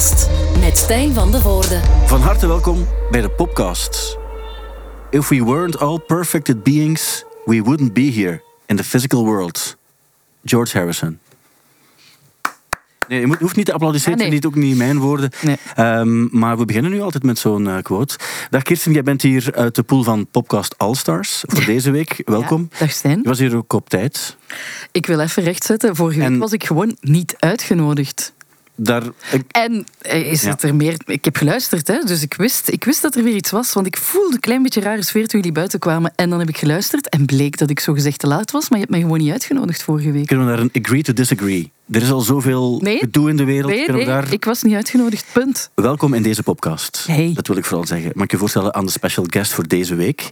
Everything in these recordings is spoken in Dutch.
Popcast met Stijn van de Voorde. Van harte welkom bij de Popcast. If we weren't all perfected beings, we wouldn't be here in the physical world. George Harrison. Nee, je moet, hoeft niet te applaudisseren, Ah, nee. niet ook niet mijn woorden. Nee. Ehm, maar we beginnen nu altijd met zo'n eh, quote. Dag Kirsten, jij bent hier uit de pool van Popcast All Stars voor deze week. Welkom. Ja, dag Stijn. Je was hier ook op tijd. Ik wil even rechtzetten. Vorige week En- was ik gewoon niet uitgenodigd. Daar, ik- En eh, is Ja. er meer... Ik heb geluisterd, hè, dus ik wist, ik wist dat er weer iets was. Want ik voelde een klein beetje rare sfeer toen jullie buiten kwamen. En dan heb ik geluisterd en bleek dat ik zo gezegd te laat was. Maar je hebt mij gewoon niet uitgenodigd vorige week. kunnen we daar een agree to disagree? Er is al zoveel Nee. gedoe in de wereld. Nee, daar... ik was niet uitgenodigd, punt. Welkom in deze podcast. Hey. Dat wil ik vooral zeggen. Mag ik je voorstellen aan de special guest voor deze week?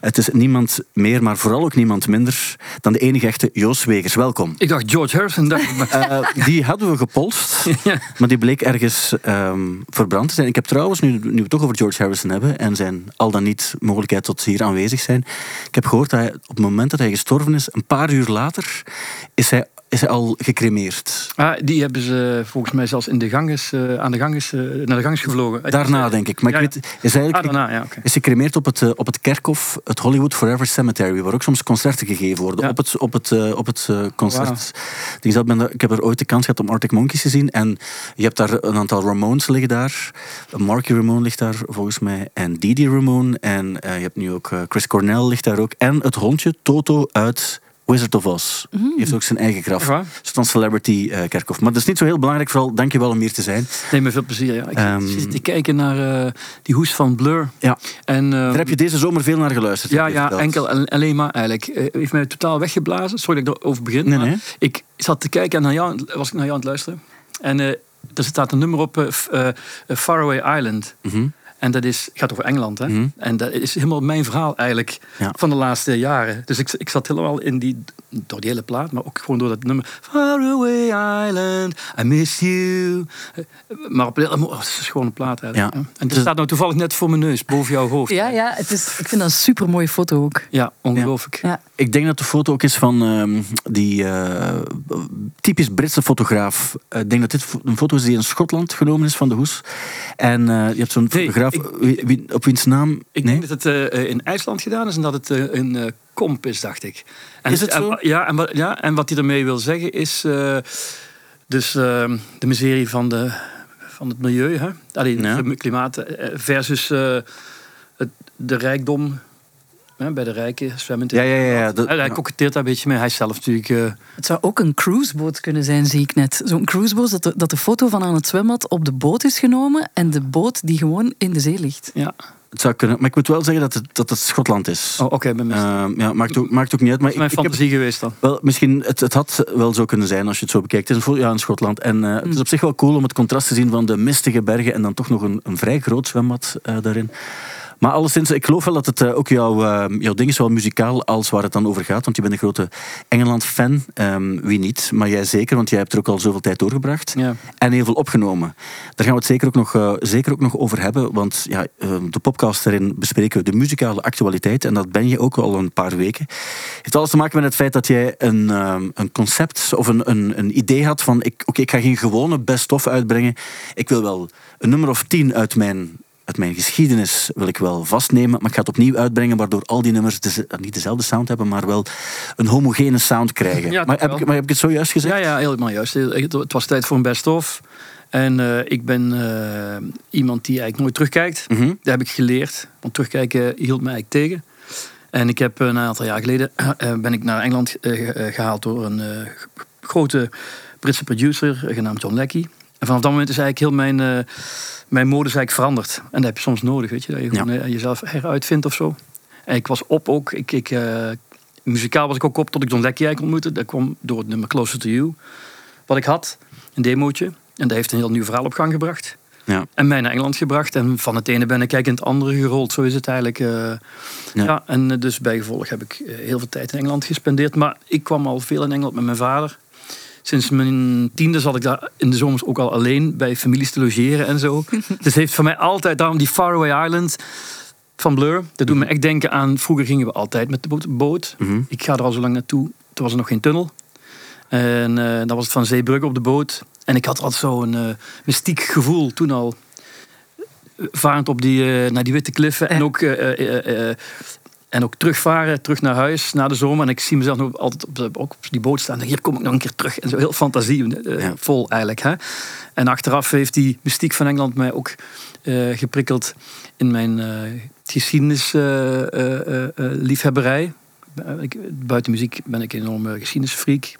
Het is niemand meer, maar vooral ook niemand minder dan de enige echte Joost Wegers. Welkom. Ik dacht George Harrison. Dacht Eh, die hadden we gepolst, Ja. maar die bleek ergens ehm, verbrand te zijn. Ik heb trouwens, nu, nu we het toch over George Harrison hebben en zijn al dan niet mogelijkheid tot hier aanwezig zijn, ik heb gehoord dat hij op het moment dat hij gestorven is, een paar uur later, is hij, is al gecremeerd. Ah, die hebben ze volgens mij zelfs in de ganges, eh, aan de ganges, eh, naar de ganges gevlogen. Daarna, denk ik. Maar Ja, ik weet, is eigenlijk Ah, daarna, ja, oké. is gecremeerd op het, eh, op het kerkhof, het Hollywood Forever Cemetery, waar ook soms concerten gegeven worden. Op het, op het, eh, op het eh, concert. Die zat, ben ik heb er ooit de kans gehad om Arctic Monkeys te zien. En je hebt daar een aantal Ramones liggen daar. Marky Ramone ligt daar volgens mij. En Didi Ramone. En eh, je hebt nu ook eh, Chris Cornell ligt daar ook. En het hondje Toto uit Wizard of Oz. Die heeft ook zijn eigen graf. Is dan Celebrity eh, kerkhof. Maar dat is niet zo heel belangrijk. Vooral, dank je wel om hier te zijn. Nee, met veel plezier. Ja. Ik Ehm. zit te kijken naar eh, die hoes van Blur. Ja. En, eh, Daar heb je deze zomer veel naar geluisterd. ja, ja, enkel en alleen maar eigenlijk. Eh, heeft mij totaal weggeblazen. Sorry dat ik erover begin. Nee, maar nee. Ik zat te kijken en naar jou, was ik naar jou aan het luisteren. En er staat een nummer op, Faraway Island. Mhm. En dat is, gaat over Engeland. Hè? Mhm. En dat is helemaal mijn verhaal eigenlijk Ja. van de laatste jaren. Dus ik, ik zat helemaal in die, door die hele plaat, maar ook gewoon door dat nummer. Far away island, I miss you. Maar op, oh, het is gewoon een plaat eigenlijk. Ja. hè. En dat staat nou toevallig net voor mijn neus, boven jouw hoofd. Ja, ja het is, ik vind dat een super mooie foto ook. Ja, ongelooflijk. Ja. Ik denk dat de foto ook is van ehm, die eh, typisch Britse fotograaf. Ik denk dat dit een foto is die in Schotland genomen is van de hoes. En eh, je hebt zo'n Nee, fotograaf, ik- op wiens naam... Ik nee? denk dat het eh, in IJsland gedaan is en dat het eh, een eh, komp is, dacht ik. En Is het zo? en- ja, en wat, ja, en wat hij ermee wil zeggen is... eh, dus eh, de miserie van, de, van het milieu, hè? Allee, Ja. klimaat eh, versus eh, het, de rijkdom... Hè, bij de rijken, zwemmend in Ja, ja, ja, ja, dat- Hij ja. koketteert daar een beetje mee. Hij zelf natuurlijk... eh, Het zou ook een cruiseboot kunnen zijn, zie ik net. Zo'n cruiseboot dat de, dat de foto van aan het zwembad op de boot is genomen en de boot die gewoon in de zee ligt. ja. Het zou kunnen, maar ik moet wel zeggen dat het, dat het Schotland is. Oh, oké, ben mis. Ehm, ja, maakt, ook, maakt ook niet uit. Maar dat is mijn ik, ik heb, fantasie geweest dan. wel, misschien, het, het had wel zo kunnen zijn als je het zo bekijkt. Het is een, ja, in Schotland. En eh, het is op zich wel cool om het contrast te zien van de mistige bergen en dan toch nog een, een vrij groot zwembad eh, daarin. Maar alleszins, ik geloof wel dat het eh, ook jouw, eh, jouw ding is, zowel muzikaal als waar het dan over gaat. Want je bent een grote Engeland-fan. Ehm, wie niet? Maar jij zeker, want jij hebt er ook al zoveel tijd doorgebracht. Ja. En heel veel opgenomen. Daar gaan we het zeker ook nog, eh, zeker ook nog over hebben. Want ja, eh, de podcast daarin bespreken we de muzikale actualiteit. En dat ben je ook al een paar weken. heeft alles te maken met het feit dat jij een, eh, een concept of een, een, een idee had van... Ik, oké, ik ga geen gewone best-of uitbrengen. Ik wil wel een nummer of tien uit mijn uit mijn geschiedenis wil ik wel vastnemen, maar ik ga het opnieuw uitbrengen, waardoor al die nummers deze- niet dezelfde sound hebben, maar wel een homogene sound krijgen. Ja, maar, heb ik, maar heb ik het zojuist gezegd? Ja, ja, helemaal juist. Het was tijd voor een best-of. En eh, ik ben eh, iemand die eigenlijk nooit terugkijkt. Mhm. Dat heb ik geleerd. Want terugkijken hield mij eigenlijk tegen. En ik heb eh, een aantal jaar geleden eh, ben ik naar Engeland eh, ge- eh, gehaald door een eh, grote Britse producer eh, genaamd John Leckie. En vanaf dat moment is eigenlijk heel mijn, eh, mijn modus eigenlijk veranderd. En dat heb je soms nodig, weet je. Dat je Ja. gewoon, eh, jezelf heruitvindt of zo. En ik was op ook. Ik, ik, eh, muzikaal was ik ook op tot ik John Leckie eigenlijk ontmoette. Dat kwam door het nummer Closer to You. Wat ik had, een demootje. En dat heeft een heel nieuw verhaal op gang gebracht. Ja. En mij naar Engeland gebracht. En van het ene ben ik eigenlijk in het andere gerold. Zo is het eigenlijk. Ja. ja. en dus bijgevolg heb ik heel veel tijd in Engeland gespendeerd. Maar ik kwam al veel in Engeland met mijn vader. Sinds mijn tiende zat ik daar in de zomers ook al alleen bij families te logeren en zo. dus het heeft voor mij altijd daarom die Faraway Island van Blur. Dat doet me echt denken aan. Vroeger gingen we altijd met de boot. Mhm. Ik ga er al zo lang naartoe. Toen was er nog geen tunnel. En eh, dan was het van Zeebrugge op de boot. En ik had altijd zo'n eh, mystiek gevoel toen al. eh, Varend op die, naar die witte kliffen. En ook, en ook terugvaren, terug naar huis na de zomer. En ik zie mezelf nog altijd op, de- ook op die boot staan. Hier kom ik nog een keer terug. En zo heel fantasie eh, Ja. eigenlijk. Hè? En achteraf heeft die mystiek van Engeland mij ook eh, geprikkeld in mijn eh geschiedenisliefhebberij. buiten muziek ben ik een enorme geschiedenisfreak.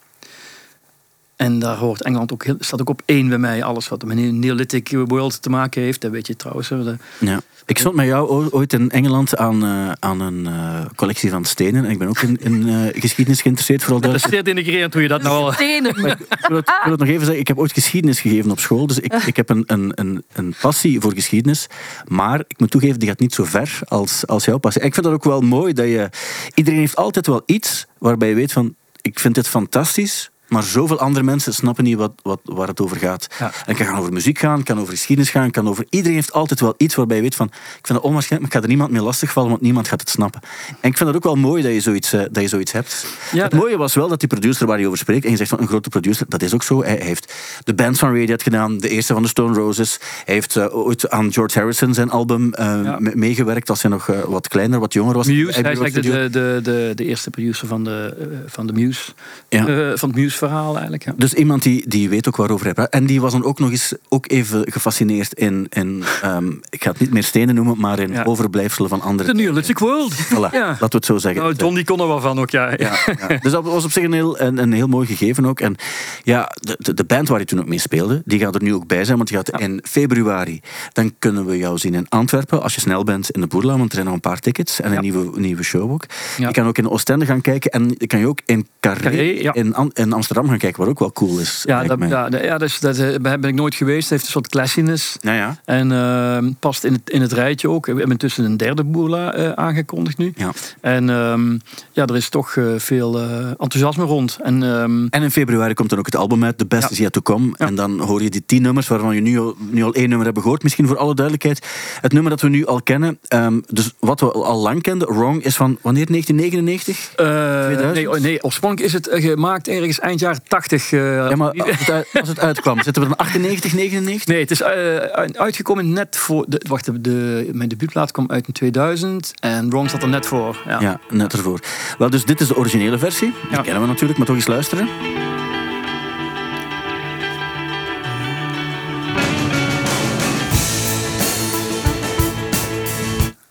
En daar hoort Engeland ook heel, staat ook op één bij mij. Alles wat met een Neolithic World te maken heeft. Dat weet je trouwens. De- Ja. Ik stond met jou ooit in Engeland aan, eh, aan een eh, collectie van stenen. En ik ben ook in, in eh, geschiedenis geïnteresseerd. Vooral Dat is zeer denigrerend hoe je dat nou al... Stenen. Ik wil, het, ik wil het nog even zeggen, ik heb ooit geschiedenis gegeven op school. Dus ik, ik heb een, een, een, een passie voor geschiedenis. Maar ik moet toegeven, die gaat niet zo ver als, als jouw passie. En ik vind dat ook wel mooi dat je... Iedereen heeft altijd wel iets waarbij je weet van... Ik vind dit fantastisch, maar zoveel andere mensen snappen niet wat, wat, waar het over gaat. Ja. En het kan gaan over muziek gaan, het kan over geschiedenis gaan, het kan over... Iedereen heeft altijd wel iets waarbij je weet van... Ik vind dat onwaarschijnlijk, maar ik ga er niemand mee lastigvallen, want niemand gaat het snappen. En ik vind het ook wel mooi dat je zoiets, eh, dat je zoiets hebt. Ja, het dat- mooie was wel dat die producer waar je over spreekt, en je zegt van een grote producer, dat is ook zo. Hij heeft de band van Radiohead gedaan, de eerste van de Stone Roses. Hij heeft eh, ooit aan George Harrison zijn album eh, Ja. meegewerkt als hij nog wat kleiner, wat jonger was. Muse, hij is de, de, de, de eerste producer van de, van de Muse. Ja. Van het Muse-verhaal eigenlijk. Ja. Dus iemand die, die weet ook waarover hij praat. En die was dan ook nog eens ook even gefascineerd in, in ehm, ik ga het niet meer stenen noemen, maar in Ja. overblijfselen van andere... De Neolithic World. Voilà, Ja. laten we het zo zeggen. Nou, John die kon er wel van ook, ja. Ja, ja. Dus dat was op zich een heel, een, een heel mooi gegeven ook. En ja, de, de, de band waar je toen ook mee speelde, die gaat er nu ook bij zijn. Want die gaat in februari, dan kunnen we jou zien in Antwerpen. Als je snel bent in de Boerlaan, want er zijn nog een paar tickets. En een Ja. nieuwe, nieuwe show ook. Ja. Je kan ook in Oostende gaan kijken. En je kan je ook in Carré, Carré, ja. in, in Amsterdam gaan kijken, wat ook wel cool is. Ja, dat, ja, ja dus, dat eh, ben ik nooit geweest. Het heeft een soort classiness. ja, ja. En eh, past in het, in het rijtje ook. We hebben intussen een derde boerla eh, aangekondigd nu. Ja. En ehm, ja, er is toch eh, veel enthousiasme rond. En ehm, En in februari komt dan ook het album uit, The Best. Is Yet To Come. En dan hoor je die tien nummers, waarvan je nu al, nu al één nummer hebben gehoord. Misschien voor alle duidelijkheid. Het nummer dat we nu al kennen, ehm, dus wat we al lang kenden, Wrong, is van wanneer? 1999? eh, 2000? nee, oh, nee, oorspronkelijk is het gemaakt ergens eind jaren 80. eh, Ja, maar als het, uit- als het uitkwam, zitten we dan 98, 99? Nee, het is eh, uitgekomen net voor. De, wacht, de, de, mijn debuutplaat kwam uit in 2000 en Wrong zat er net voor. Ja. Ja, net ervoor. Wel, dus dit is de originele versie. Die Ja. kennen we natuurlijk, maar toch eens luisteren.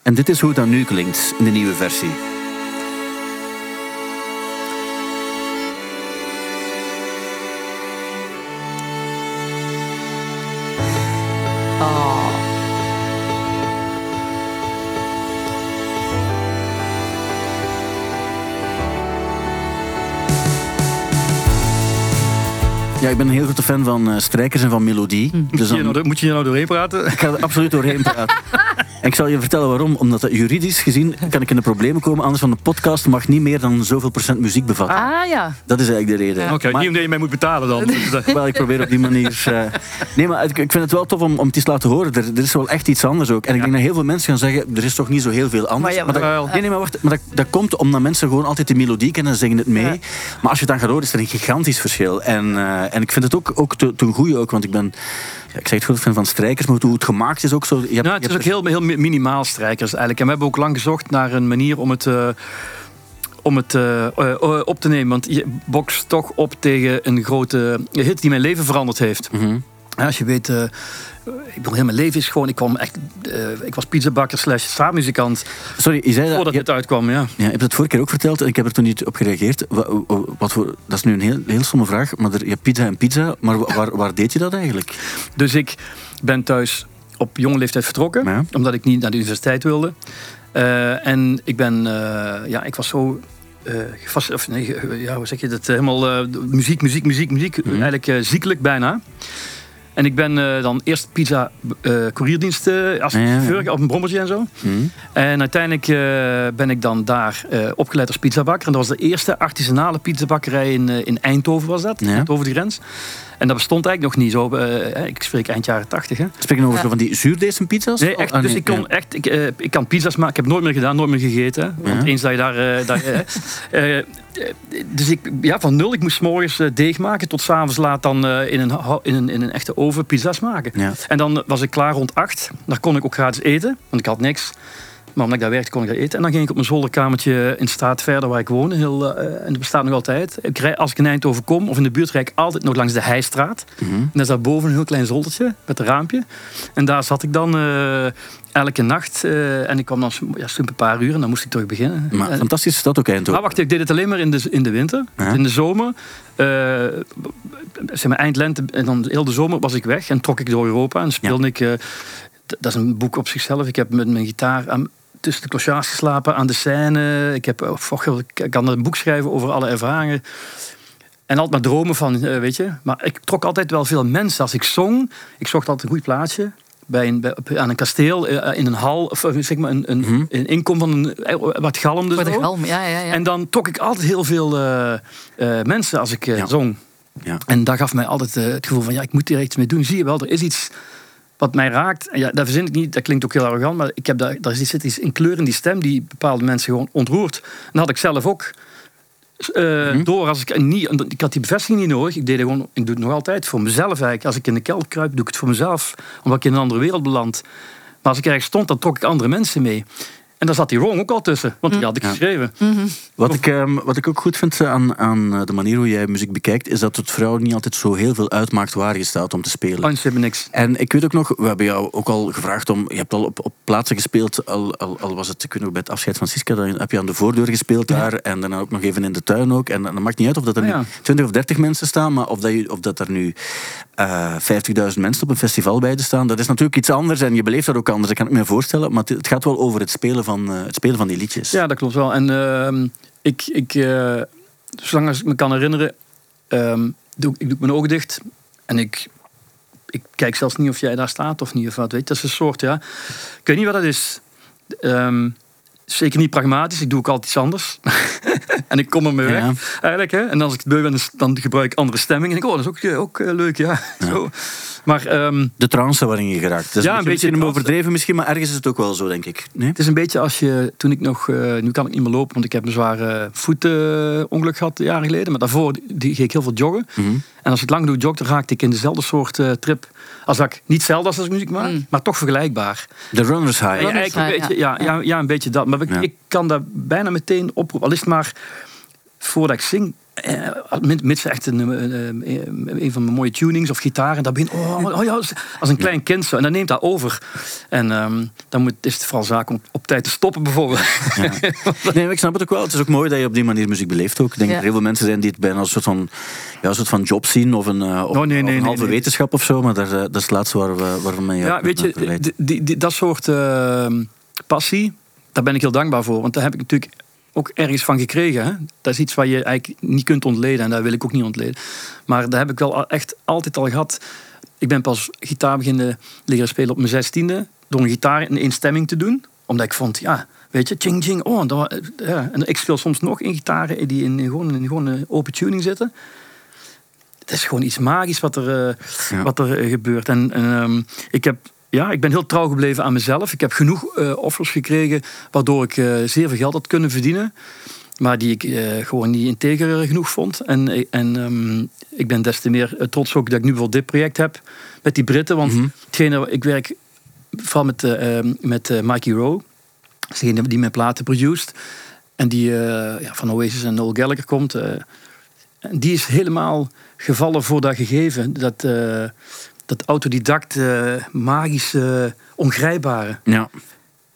En dit is hoe het dan nu klinkt in de nieuwe versie. Ja, ik ben een heel grote fan van eh, strijkers en van melodie. Dus Moet, je dan, nou, moet je hier nou doorheen praten? ik ga er absoluut doorheen praten. En ik zal je vertellen waarom. Omdat dat juridisch gezien kan ik in de problemen komen. Anders van de podcast mag niet meer dan zoveel procent muziek bevatten. Ah ja. Dat is eigenlijk de reden. Ja. Oké, Maar- niet omdat je mij moet betalen dan. Dus, eh, Wel, ik probeer op die manier. eh, Nee, maar ik ik vind het wel tof om, om het eens te laten horen. Er, er is wel echt iets anders ook. En ik denk dat heel veel mensen gaan zeggen: er is toch niet zo heel veel anders. Maar ja, dat, nee, nee, maar wacht. Maar dat, dat komt omdat mensen gewoon altijd de melodie kennen en zingen het mee. Maar als je het dan gaat horen, is er een gigantisch verschil. En, en ik vind het ook, ook te- goede ook, want ik ben. Ja, ik zeg het goed, fan van strijkers, maar hoe het gemaakt is ook zo. Je hebt, je het is ook heel, heel mi- minimaal strijkers eigenlijk. En we hebben ook lang gezocht naar een manier om het, eh, om het eh, eh, op te nemen. Want je bokst toch op tegen een grote hit die mijn leven veranderd heeft. Mhm. Als je weet, ik bedoel, heel mijn leven is gewoon, ik kwam echt, eh, ik was pizzabakker slash straatmuzikant Sorry, je zei dat. voordat je- het uitkwam, ja. Ja, je hebt het vorige keer ook verteld en ik heb er toen niet op gereageerd. Wa- wa- Wat voor, dat is nu een heel, heel stomme vraag, maar er, je hebt pizza en pizza. Maar wa- waar, waar deed je dat eigenlijk? Dus ik ben thuis op jonge leeftijd vertrokken, Ja. omdat ik niet naar de universiteit wilde. Eh, en ik ben, eh, ja, ik was zo. eh gefas- of nee, ja, hoe zeg je dat? Helemaal muziek, muziek, muziek, muziek. Mhm. Eigenlijk ziekelijk bijna. En ik ben eh, dan eerst pizza eh courierdienst eh, als ja, chauffeur op een brommertje en zo. Hm. En uiteindelijk ben ik dan daar opgeleid als pizzabakker. En dat was de eerste artisanale pizzabakkerij in, in Eindhoven was dat, Ja. net over de grens. En dat bestond eigenlijk nog niet zo. eh, ik spreek eind jaren tachtig. hè. Spreken we over Ja. zo van die zuurdezenpizza's? Nee, echt. Ah, dus nee, ik kon ja. echt, ik, eh, ik kan pizza's maken. Ik heb nooit meer gedaan, nooit meer gegeten. Want Ja. eens dat je daar, eh, daar dus ik, ja, van nul. Ik moest 's morgens deeg maken tot s'avonds laat dan eh, in, een, in, een, in een echte oven pizza's maken. Ja. En dan was ik klaar rond acht. Daar kon ik ook gratis eten, want ik had niks. Maar omdat ik daar werkte, kon ik daar eten. En dan ging ik op mijn zolderkamertje in de straat verder waar ik woonde. Heel, eh, en dat bestaat nog altijd. Ik rij, als ik in Eindhoven kom, of in de buurt, rijd ik altijd nog langs de Heijstraat. Mhm. En daar staat boven een heel klein zoldertje met een raampje. En daar zat ik dan eh, elke nacht. eh, en ik kwam dan ja, een paar uur en dan moest ik terug beginnen. Maar En- fantastische stad ook Eindhoven. maar wacht, ik deed het alleen maar in de, in de winter. In de zomer, zeg maar eind lente en dan heel de zomer was ik weg en trok ik door Europa en speelde ik. dat is een boek op zichzelf. Ik heb met mijn gitaar aan, tussen de clochards geslapen aan de scène. Ik, heb, oh, ik kan een boek schrijven over alle ervaringen. En altijd maar dromen van, eh, weet je. Maar ik trok altijd wel veel mensen. Als ik zong, ik zocht altijd een goed plaatsje. Bij een, bij, aan een kasteel, eh, in een hal, of eh, zeg maar een, een, Mhm. een inkom van een, wat galmde zo. galm, ja, ja, ja. En dan trok ik altijd heel veel eh, eh, mensen als ik Ja. zong. Ja. En dat gaf mij altijd het gevoel van, ja, ik moet hier iets mee doen. Zie je wel, er is iets wat mij raakt. En ja, dat verzin ik niet, dat klinkt ook heel arrogant, maar ik heb daar, daar zit iets in kleur in die stem die bepaalde mensen gewoon ontroert. En dat had ik zelf ook. eh, Mhm. Door als ik niet, ik had die bevestiging niet nodig. Ik deed het gewoon, ik doe het nog altijd voor mezelf eigenlijk. Als ik in de kelder kruip, doe ik het voor mezelf, omdat ik in een andere wereld beland. Maar als ik ergens stond, dan trok ik andere mensen mee. En daar zat die Wrong ook al tussen, want die had ik Ja. geschreven. Wat ik, ehm, wat ik ook goed vind eh, aan, aan eh, de manier hoe jij muziek bekijkt, is dat het vrouw niet altijd zo heel veel uitmaakt waar je staat om te spelen. Anders hebben niks. En ik weet ook nog, we hebben jou ook al gevraagd om. Je hebt al op, op plaatsen gespeeld, al, al, al was het, ik weet nog bij het afscheid van Siska, dan heb je aan de voordeur gespeeld daar. En daarna ook nog even in de tuin ook. En dan maakt niet uit of dat er Ah, ja. nu 20 of 30 mensen staan, maar of dat, je, of dat er nu eh 50.000 mensen op een festival bij te staan, dat is natuurlijk iets anders. En je beleeft dat ook anders, dat kan ik me voorstellen. Maar het, het gaat wel over het spelen van, eh, het spelen van die liedjes. Ja, dat klopt wel. En ehm, ik, ik eh, zolang als ik me kan herinneren, ehm, doe, ik doe mijn ogen dicht en ik, ik kijk zelfs niet of jij daar staat of niet. Of wat, weet. Dat is een soort, ja. Ik weet niet wat dat is. Ehm, zeker niet pragmatisch. Ik doe ook altijd iets anders. en ik kom ermee weg, Ja. eigenlijk. Hè. En als ik het beu ben, dan- dan gebruik ik andere stemmingen. En ik, oh, dat is ook, eh, ook eh, leuk, ja. Zo. Maar ehm, De trance waarin je geraakt. Dat is Ja, een een beetje, trance. overdreven misschien, maar ergens is het ook wel zo, denk ik. Nee? Het is een beetje als je, toen ik nog, eh, nu kan ik niet meer lopen, want ik heb een zware voetongeluk gehad jaren geleden. Maar daarvoor die, ging ik heel veel joggen. Mhm. En als ik lang doe joggen, dan raakte ik in dezelfde soort trip. Als dat ik niet hetzelfde als als ik muziek maak, Mm. maar toch vergelijkbaar. De Runner's High. Ja, eigenlijk een beetje, ja, ja. Ja, een beetje dat. Maar ik, Ja. ik kan dat bijna meteen oproepen. Al is het maar voordat ik zing. Eh, mit- mits echt een, eh, eh, een van mijn mooie tunings of gitaren. Dat begint oh, oh ja, als- als een klein kind zo. En dan neemt dat over. En ehm, dan moet, is het vooral zaak om op tijd te stoppen bijvoorbeeld. Nee, maar ik snap het ook wel. Het is ook mooi dat je op die manier muziek beleeft ook. Ik denk Ja. dat er heel veel mensen zijn die het bijna als een soort van, ja, een soort van job zien of een, eh, of, Oh, nee, of nee, een nee, halve nee. wetenschap of zo. Maar daar, dat is het laatste waar we, waar we mee Ja, weet je, die, die- dat soort ehm, passie, daar ben ik heel dankbaar voor. Want daar heb ik natuurlijk ook ergens van gekregen. Hè? Dat is iets wat je eigenlijk niet kunt ontleden. En dat wil ik ook niet ontleden. Maar daar heb ik wel echt altijd al gehad. Ik ben pas gitaar beginnen leren spelen op mijn zestiende. Door een gitaar in één stemming te doen. Omdat ik vond, ja, weet je, ching ching. Oh, dat, wa- ja. En ik speel soms nog in gitaren die in, gewoon, in gewoon een open tuning zitten. Het is gewoon iets magisch wat er, eh, Ja. wat er eh, gebeurt. En, en, ehm, ik, heb, ja, ik ben heel trouw gebleven aan mezelf. Ik heb genoeg eh, offers gekregen waardoor ik eh, zeer veel geld had kunnen verdienen. Maar die ik eh, gewoon niet integer genoeg vond. En, en ehm, ik ben des te meer trots ook dat ik nu bijvoorbeeld dit project heb met die Britten. Want Mhm. hetgene, ik werk vooral met, eh, ehm, met Mikey Rowe. Dat is degene die mijn platen produced. En die ja, van Oasis en Noel Gallagher komt. en die is helemaal gevallen voor dat gegeven. Dat, dat autodidact, eh, magische, ongrijpbare. Ja.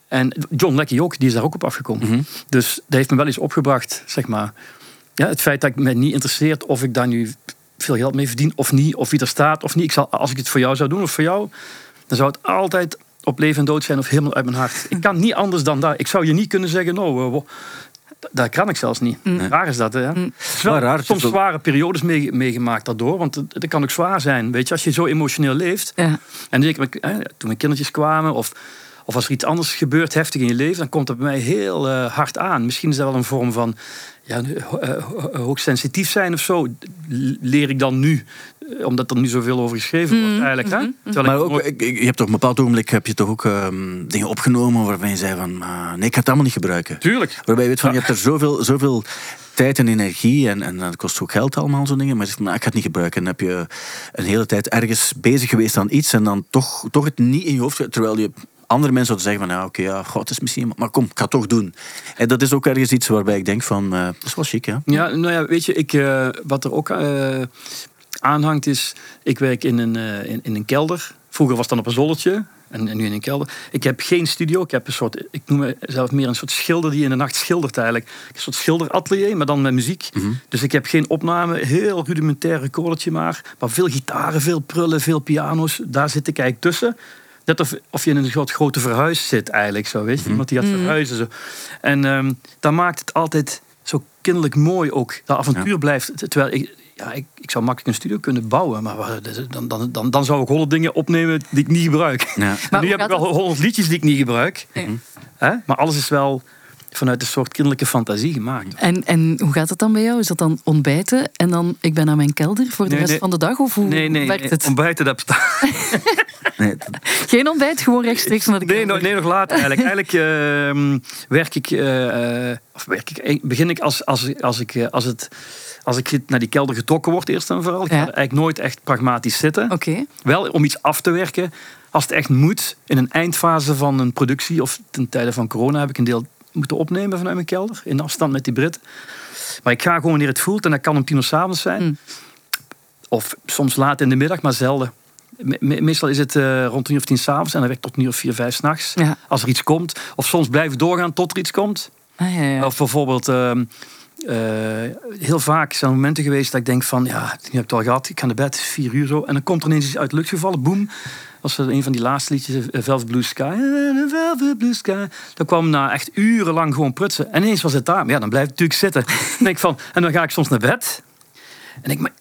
En John Leckie ook, die is daar ook op afgekomen. Mhm. Dus dat heeft me wel eens opgebracht, zeg maar. Ja, het feit dat ik me niet interesseert of ik daar nu veel geld mee verdien of niet, of wie er staat of niet. Ik zal, als ik het voor jou zou doen of voor jou, dan zou het altijd op leven en dood zijn of helemaal uit mijn hart. Ik kan niet anders dan dat. Ik zou je niet kunnen zeggen, nou, eh, dat kan ik zelfs niet. Raar is dat, hè? Wel raar, is soms zware periodes mee- meegemaakt daardoor. Want het, het kan ook zwaar zijn. Weet je, als je zo emotioneel leeft. Ja. En zeker met- hè, toen mijn kindertjes kwamen. Of, of als er iets anders gebeurt, heftig in je leven. Dan komt dat bij mij heel eh, hard aan. Misschien is dat wel een vorm van ja, eh, ho- hoogsensitief zijn of zo. Leer ik dan nu. eh, Omdat er nu zoveel over geschreven wordt eigenlijk. Hè? Terwijl Maar ik ook, nooit- ik- ik- je hebt toch op een bepaald ogenblik heb je toch ook ehm, dingen opgenomen waarbij je zei van ah, nee, ik ga het allemaal niet gebruiken. Tuurlijk. Waarbij je weet van je hebt er zoveel, zoveel tijd en energie en, en dat kost ook geld allemaal zo'n dingen. Maar je zegt, nou, ik ga het niet gebruiken. En dan heb je een hele tijd ergens bezig geweest aan iets en dan toch, toch het niet in je hoofd. Terwijl je andere mensen zouden zeggen van ja, oké, ja, god, het is misschien, maar kom, ik ga het toch doen. En dat is ook ergens iets waarbij ik denk van, eh, dat is wel chic, ja. Ja, nou ja, weet je, ik, eh, wat er ook eh, aanhangt is... Ik werk in een, eh, in, in een kelder. Vroeger was het dan op een zoldertje. En, en nu in een kelder. Ik heb geen studio. Ik heb een soort... Ik noem mezelf meer een soort schilder die in de nacht schildert eigenlijk. Een soort schilderatelier, maar dan met muziek. Dus ik heb geen opname. Heel rudimentair recordertje maar. Maar veel gitaren, veel prullen, veel piano's. Daar zit ik eigenlijk tussen. Net of, of je in een soort grote verhuis zit eigenlijk. Zo, weet je? Iemand die gaat verhuizen. Zo. En ehm dat maakt het altijd zo kinderlijk mooi ook. Dat avontuur blijft. Terwijl ik, ja, ik, ik zou makkelijk een studio kunnen bouwen. Maar waar- dan, dan, dan, dan zou ik honderd dingen opnemen die ik niet gebruik. ja. Nu heb ik wel honderd liedjes die ik niet gebruik. Ja. Hè? Maar alles is wel vanuit een soort kinderlijke fantasie gemaakt. En, en hoe gaat het dan bij jou? Is dat dan ontbijten en dan ik ben naar mijn kelder voor de Nee, rest nee. van de dag? Of hoe Nee, nee, werkt nee, het? ontbijten, dat bestaat. Nee, Geen ontbijt, gewoon rechtstreeks naar de Nee, kelder? nog, nee, nog later eigenlijk. Eigenlijk ehm, werk ik, eh, of werk ik, eh, begin ik als, als, als, ik, eh, als, het, als ik naar die kelder getrokken word, eerst en vooral. Ik ga Ja. eigenlijk nooit echt pragmatisch zitten. Oké. Wel om iets af te werken als het echt moet. In een eindfase van een productie of ten tijde van corona heb ik een deel moeten opnemen vanuit mijn kelder. In afstand met die Brit. Maar ik ga gewoon wanneer het voelt en dat kan om tien uur s'avonds zijn. Mm. Of soms laat in de middag, maar zelden. Me- me- meestal is het eh, rond een uur of tien s'avonds en dan werk ik tot een uur of vier, vijf s'nachts. Ja. Als er iets komt. Of soms blijven doorgaan tot er iets komt. Ah, ja, ja. Of bijvoorbeeld, ehm, eh, heel vaak zijn er momenten geweest dat ik denk van, ja, nu heb ik het al gehad, ik ga naar bed, vier uur zo. En dan komt er ineens iets uit de lucht gevallen, boem. Was een van die laatste liedjes, eh, Velvet Blue Sky. Velvet Blue Sky. Dat kwam na echt urenlang gewoon prutsen. En ineens was het daar. Maar ja, dan blijf ik natuurlijk zitten. Denk van, en dan ga ik soms naar bed. En ik, maar,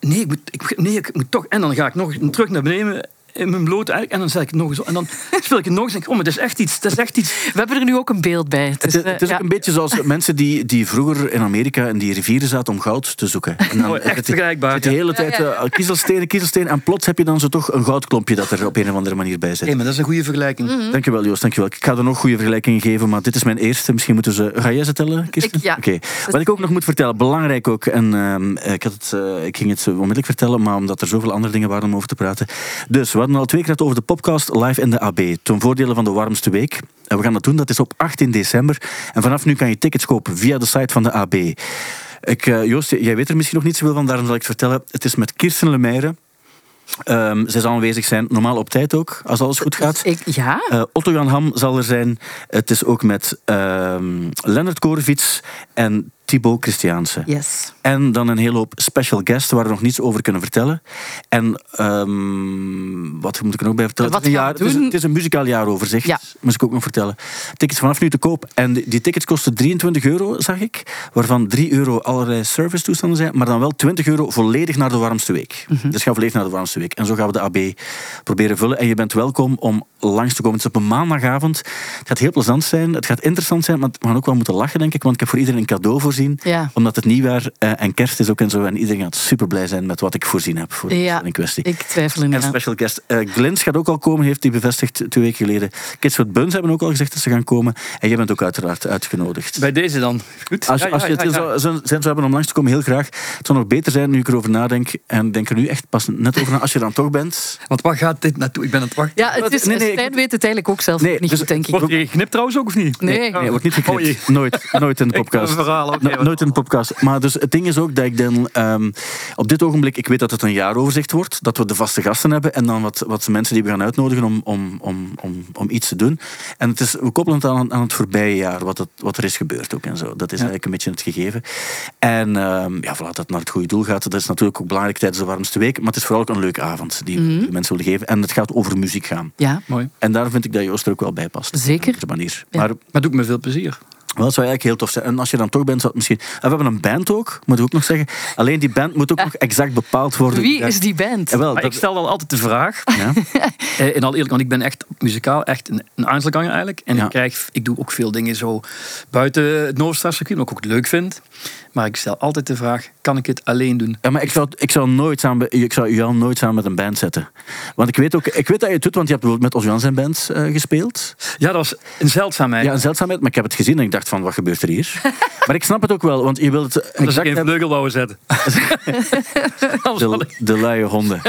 nee, ik moet, ik, nee, ik moet toch. En dan ga ik nog terug naar beneden in mijn blote eigenlijk. En dan zet ik het nog eens op. En dan speel ik het nog eens. En denk oh, maar dat is echt iets. Dat is echt iets. We hebben er nu ook een beeld bij. Het is, eh, het is ja. ook een beetje zoals mensen die, die vroeger in Amerika in die rivieren zaten om goud te zoeken. En dan Oh, echt vergelijkbaar, zit de hele tijd Ja, ja. eh, kiezelstenen, kiezelstenen. En plots heb je dan zo toch een goudklompje dat er op een of andere manier bij zit. Hé, maar dat is een goede vergelijking. Mhm. Dankjewel Joost, dankjewel. Ik ga er nog goede vergelijkingen geven, maar dit is mijn eerste. Misschien moeten ze... Ga jij ze tellen, Kirsten? Ja. Oké. Wat ik ook nog moet vertellen, belangrijk ook, en ehm, ik, had het, eh, ik ging het onmiddellijk vertellen, maar omdat er zoveel andere dingen waren om over te praten. Dus, we hadden al twee keer het over de podcast live in de AB, ten voordele van de warmste week. En we gaan dat doen, dat is op 18 december. En vanaf nu kan je tickets kopen via de site van de AB. Ik, eh, Joost, jij weet er misschien nog niet zoveel van, daarom zal ik het vertellen. Het is met Kirsten Lemeyre. Ehm zij zal aanwezig zijn, normaal op tijd ook, als alles goed gaat. Ik, ja? Eh, Otto Jan Ham zal er zijn. Het is ook met ehm Lennart Korevits en Thibaut Christiaanse. Yes. En dan een hele hoop special guests waar we nog niets over kunnen vertellen. En ehm, wat moet ik er nog bij vertellen? Wat het, is een jaar, we het, is, doen? het is een muzikaal jaaroverzicht. Ja. Moest ik ook nog vertellen. Tickets vanaf nu te koop. En die, tickets kosten 23 euro, zag ik. Waarvan 3 euro allerlei service toestanden zijn. Maar dan wel 20 euro volledig naar de warmste week. Mhm. Dus ga volledig naar de warmste week. En zo gaan we de AB proberen vullen. En je bent welkom om langs te komen. Het is op een maandagavond. Het gaat heel plezant zijn. Het gaat interessant zijn. Maar we gaan ook wel moeten lachen, denk ik. Want ik heb voor iedereen een cadeau voorzien. Ja. Omdat het nieuwjaar eh, en kerst is ook en zo. En iedereen gaat super blij zijn met wat ik voorzien heb voor de Ja, kwestie. Ik twijfel En niet aan. special guest. eh Glens gaat ook al komen, heeft hij bevestigd twee weken geleden. Kids with Buns hebben ook al gezegd dat ze gaan komen. En jij bent ook uiteraard uitgenodigd. Bij deze dan. Goed. Als, Ja, als ja, je het. Zou, zou, zijn zou hebben om langs te komen, heel graag. Het zou nog beter zijn nu ik erover nadenk. En denk er nu echt pas net over na. Als je dan toch bent. Want waar gaat dit naartoe? Ik ben aan het wachten. Ja, het is, Nee, nee, Stijn weet het eigenlijk ook zelf Nee, niet dus- goed, denk ik. Wordt hier geknipt trouwens ook of niet? Nee. Nee, wordt niet geknipt. Oh nooit, nooit in de podcast. wil een verhaal, wat- nooit in de podcast. Maar dus het ding is ook dat ik dan ehm, op dit ogenblik, ik weet dat het een jaaroverzicht wordt, dat we de vaste gasten hebben en dan wat, wat mensen die we gaan uitnodigen om, om, om, om, om iets te doen. En het is, we koppelen het aan, aan het voorbije jaar, wat, het, wat er is gebeurd ook en zo. Dat is eigenlijk een beetje het gegeven. En ehm, ja, voilà, dat het naar het goede doel gaat, dat is natuurlijk ook belangrijk tijdens de warmste week, maar het is vooral ook een leuke avond die, die we mensen willen geven. En het gaat over muziek gaan. Ja, Mooi. En daar vind ik dat Joost er ook wel bij past. Zeker. Op deze manier. Ja. Maar Maar doe ik me veel plezier. Wel, dat zou eigenlijk heel tof zijn. En als je dan toch bent, zou het misschien... En we hebben een band ook, moet ik ook nog zeggen. Alleen die band moet ook nog exact bepaald worden. Wie Ja. is die band? Wel, dat- ik stel dan altijd de vraag, ja. eh, in al eerlijk, want ik ben echt muzikaal echt een, een aanzelganger eigenlijk. En Ja. ik, krijg, ik doe ook veel dingen zo buiten het Noordstraatcircuit, wat ik ook leuk vind. Maar ik stel altijd de vraag, kan ik het alleen doen? Ja, maar ik zou, ik zou, nooit samen, ik zou Jan nooit samen met een band zetten. Want ik weet, ook, ik weet dat je het doet, want je hebt bijvoorbeeld met Osjan zijn band eh, gespeeld. Ja, dat was een zeldzaamheid. Ja, een zeldzaamheid, maar ik heb het gezien en ik dacht van, wat gebeurt er hier? maar ik snap het ook wel, want je wilt het exact geen vleugel wouden zetten. De, de luie honden.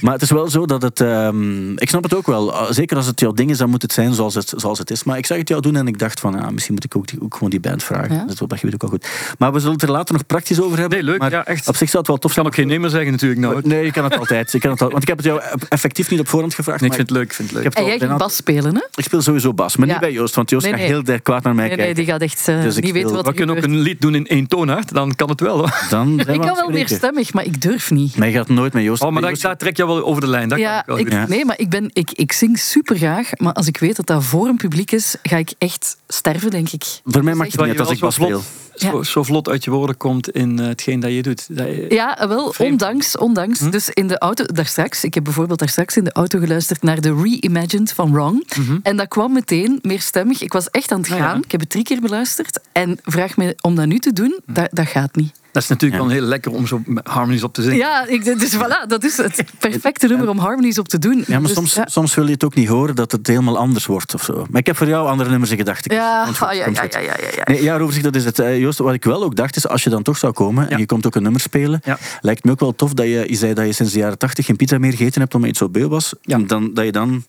maar het is wel zo dat het... ehm, ik snap het ook wel. Uh, Zeker als het jouw ding is, dan moet het zijn zoals het, zoals het is. Maar ik zag het jou doen en ik dacht van, ah, misschien moet ik ook, die, ook gewoon die band vragen. Ja. Dat, dat weet ik ook wel goed. Maar we zullen het er later nog praktisch over hebben. Nee, leuk. Maar Ja, echt. Op zich zou het wel tof Ik kan ook geen nee meer zeggen natuurlijk. Nou, Nee, je kan het altijd. Je kan het al, want ik heb het jou effectief niet op voorhand gevraagd. Nee, ik vind het leuk. Ik vind het ik leuk. heb En jij ging bas spelen, hè? Ik speel sowieso bas, maar Ja. niet bij Joost, want Joost Nee, gaat nee. heel erg kwaad naar mij Nee, nee, kijken. die gaat echt... eh, Dus ik speel- wat We kunnen ook een lied doen in één toonaard. Dan kan het wel. hoor. Dan zijn Ik kan wel spreken. meerstemmig, maar ik durf niet. Maar je gaat nooit met Joost... Oh, maar daar, Joost- daar trek je wel over de lijn. Dat kan ik wel ik, nee, maar ik, ben, ik, ik zing super graag. Maar als ik weet dat dat voor een publiek is, ga ik echt sterven, denk ik. Voor mij maakt het niet uit als ik bas speel. Zo, zo vlot uit je woorden komt in eh, hetgeen dat je doet. Dat je- Ja, wel, Vreemd. ondanks. ondanks. Hm? Dus in de auto, daar straks, ik heb bijvoorbeeld daar straks in de auto geluisterd naar de Reimagined van Wrong. En dat kwam meteen meerstemmig. Ik was echt aan het Mhm. Ah, ja. gaan. Ik heb het drie keer beluisterd. En vraag me om dat nu te doen, dat, dat gaat niet. Dat is natuurlijk Ja. wel heel lekker om zo harmonies op te zingen. Ja, ik, dus voilà, dat is het perfecte nummer om harmonies op te doen. Ja, maar Dus, soms, ja. soms wil je het ook niet horen dat het helemaal anders wordt of zo. Maar ik heb voor jou andere nummers in gedachten. Ja, ah, ja, ja, ja, ja, ja, ja. Nee, ja, Rover, dat is het. Joost, wat ik wel ook dacht, is als je dan toch zou komen en je komt ook een nummer spelen, Ja. lijkt me ook wel tof dat je, je zei dat je sinds de jaren tachtig geen pizza meer gegeten hebt omdat je het zo beu was. Ja. En dan, dat, je dan,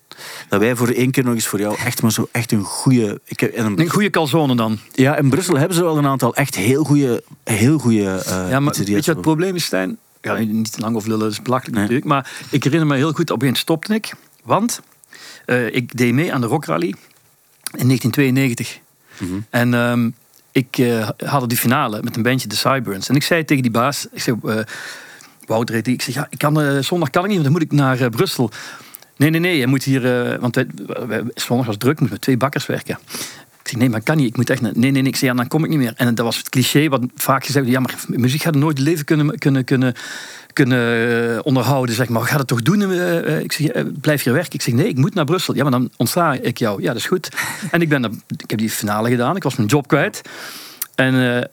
dat wij voor één keer nog eens voor jou echt maar zo echt een goede... Ik heb, in, een- Een goede calzone dan. ja, in Brussel hebben ze wel een aantal echt heel goede heel goede Ja, maar pizzeria's. weet je wat het probleem is, Stijn? Niet te lang over lullen, dat is belachelijk Nee. natuurlijk. Maar ik herinner me heel goed, op een stopte ik. Want eh, ik deed mee aan de Rock Rally in 1992. Mhm. En ehm, ik eh had die finale met een bandje, de Cyburns. En ik zei tegen die baas, ik zei, eh, Wouter heet die, ik zeg, ja, ik kan, eh, zondag kan ik niet, want dan moet ik naar eh, Brussel. Nee, nee, nee, je moet hier, eh, want wij, wij- zondag was druk, moet met twee bakkers werken. Zeg, nee, maar kan niet. Ik moet echt... naar- Nee, nee, nee. Ik zeg, ja, dan kom ik niet meer. En dat was het cliché wat vaak gezegd werd. Ja, maar muziek gaat nooit leven kunnen, kunnen, kunnen, kunnen eh, onderhouden, zeg maar. Ga het toch doen? eh, eh. Ik zeg, blijf hier werken. Ik zeg, nee, ik moet naar Brussel. Ja, maar dan ontsla ik jou. Ja, dat is goed. En ik, ben, naar- ik heb die finale gedaan. Ik was mijn job kwijt. En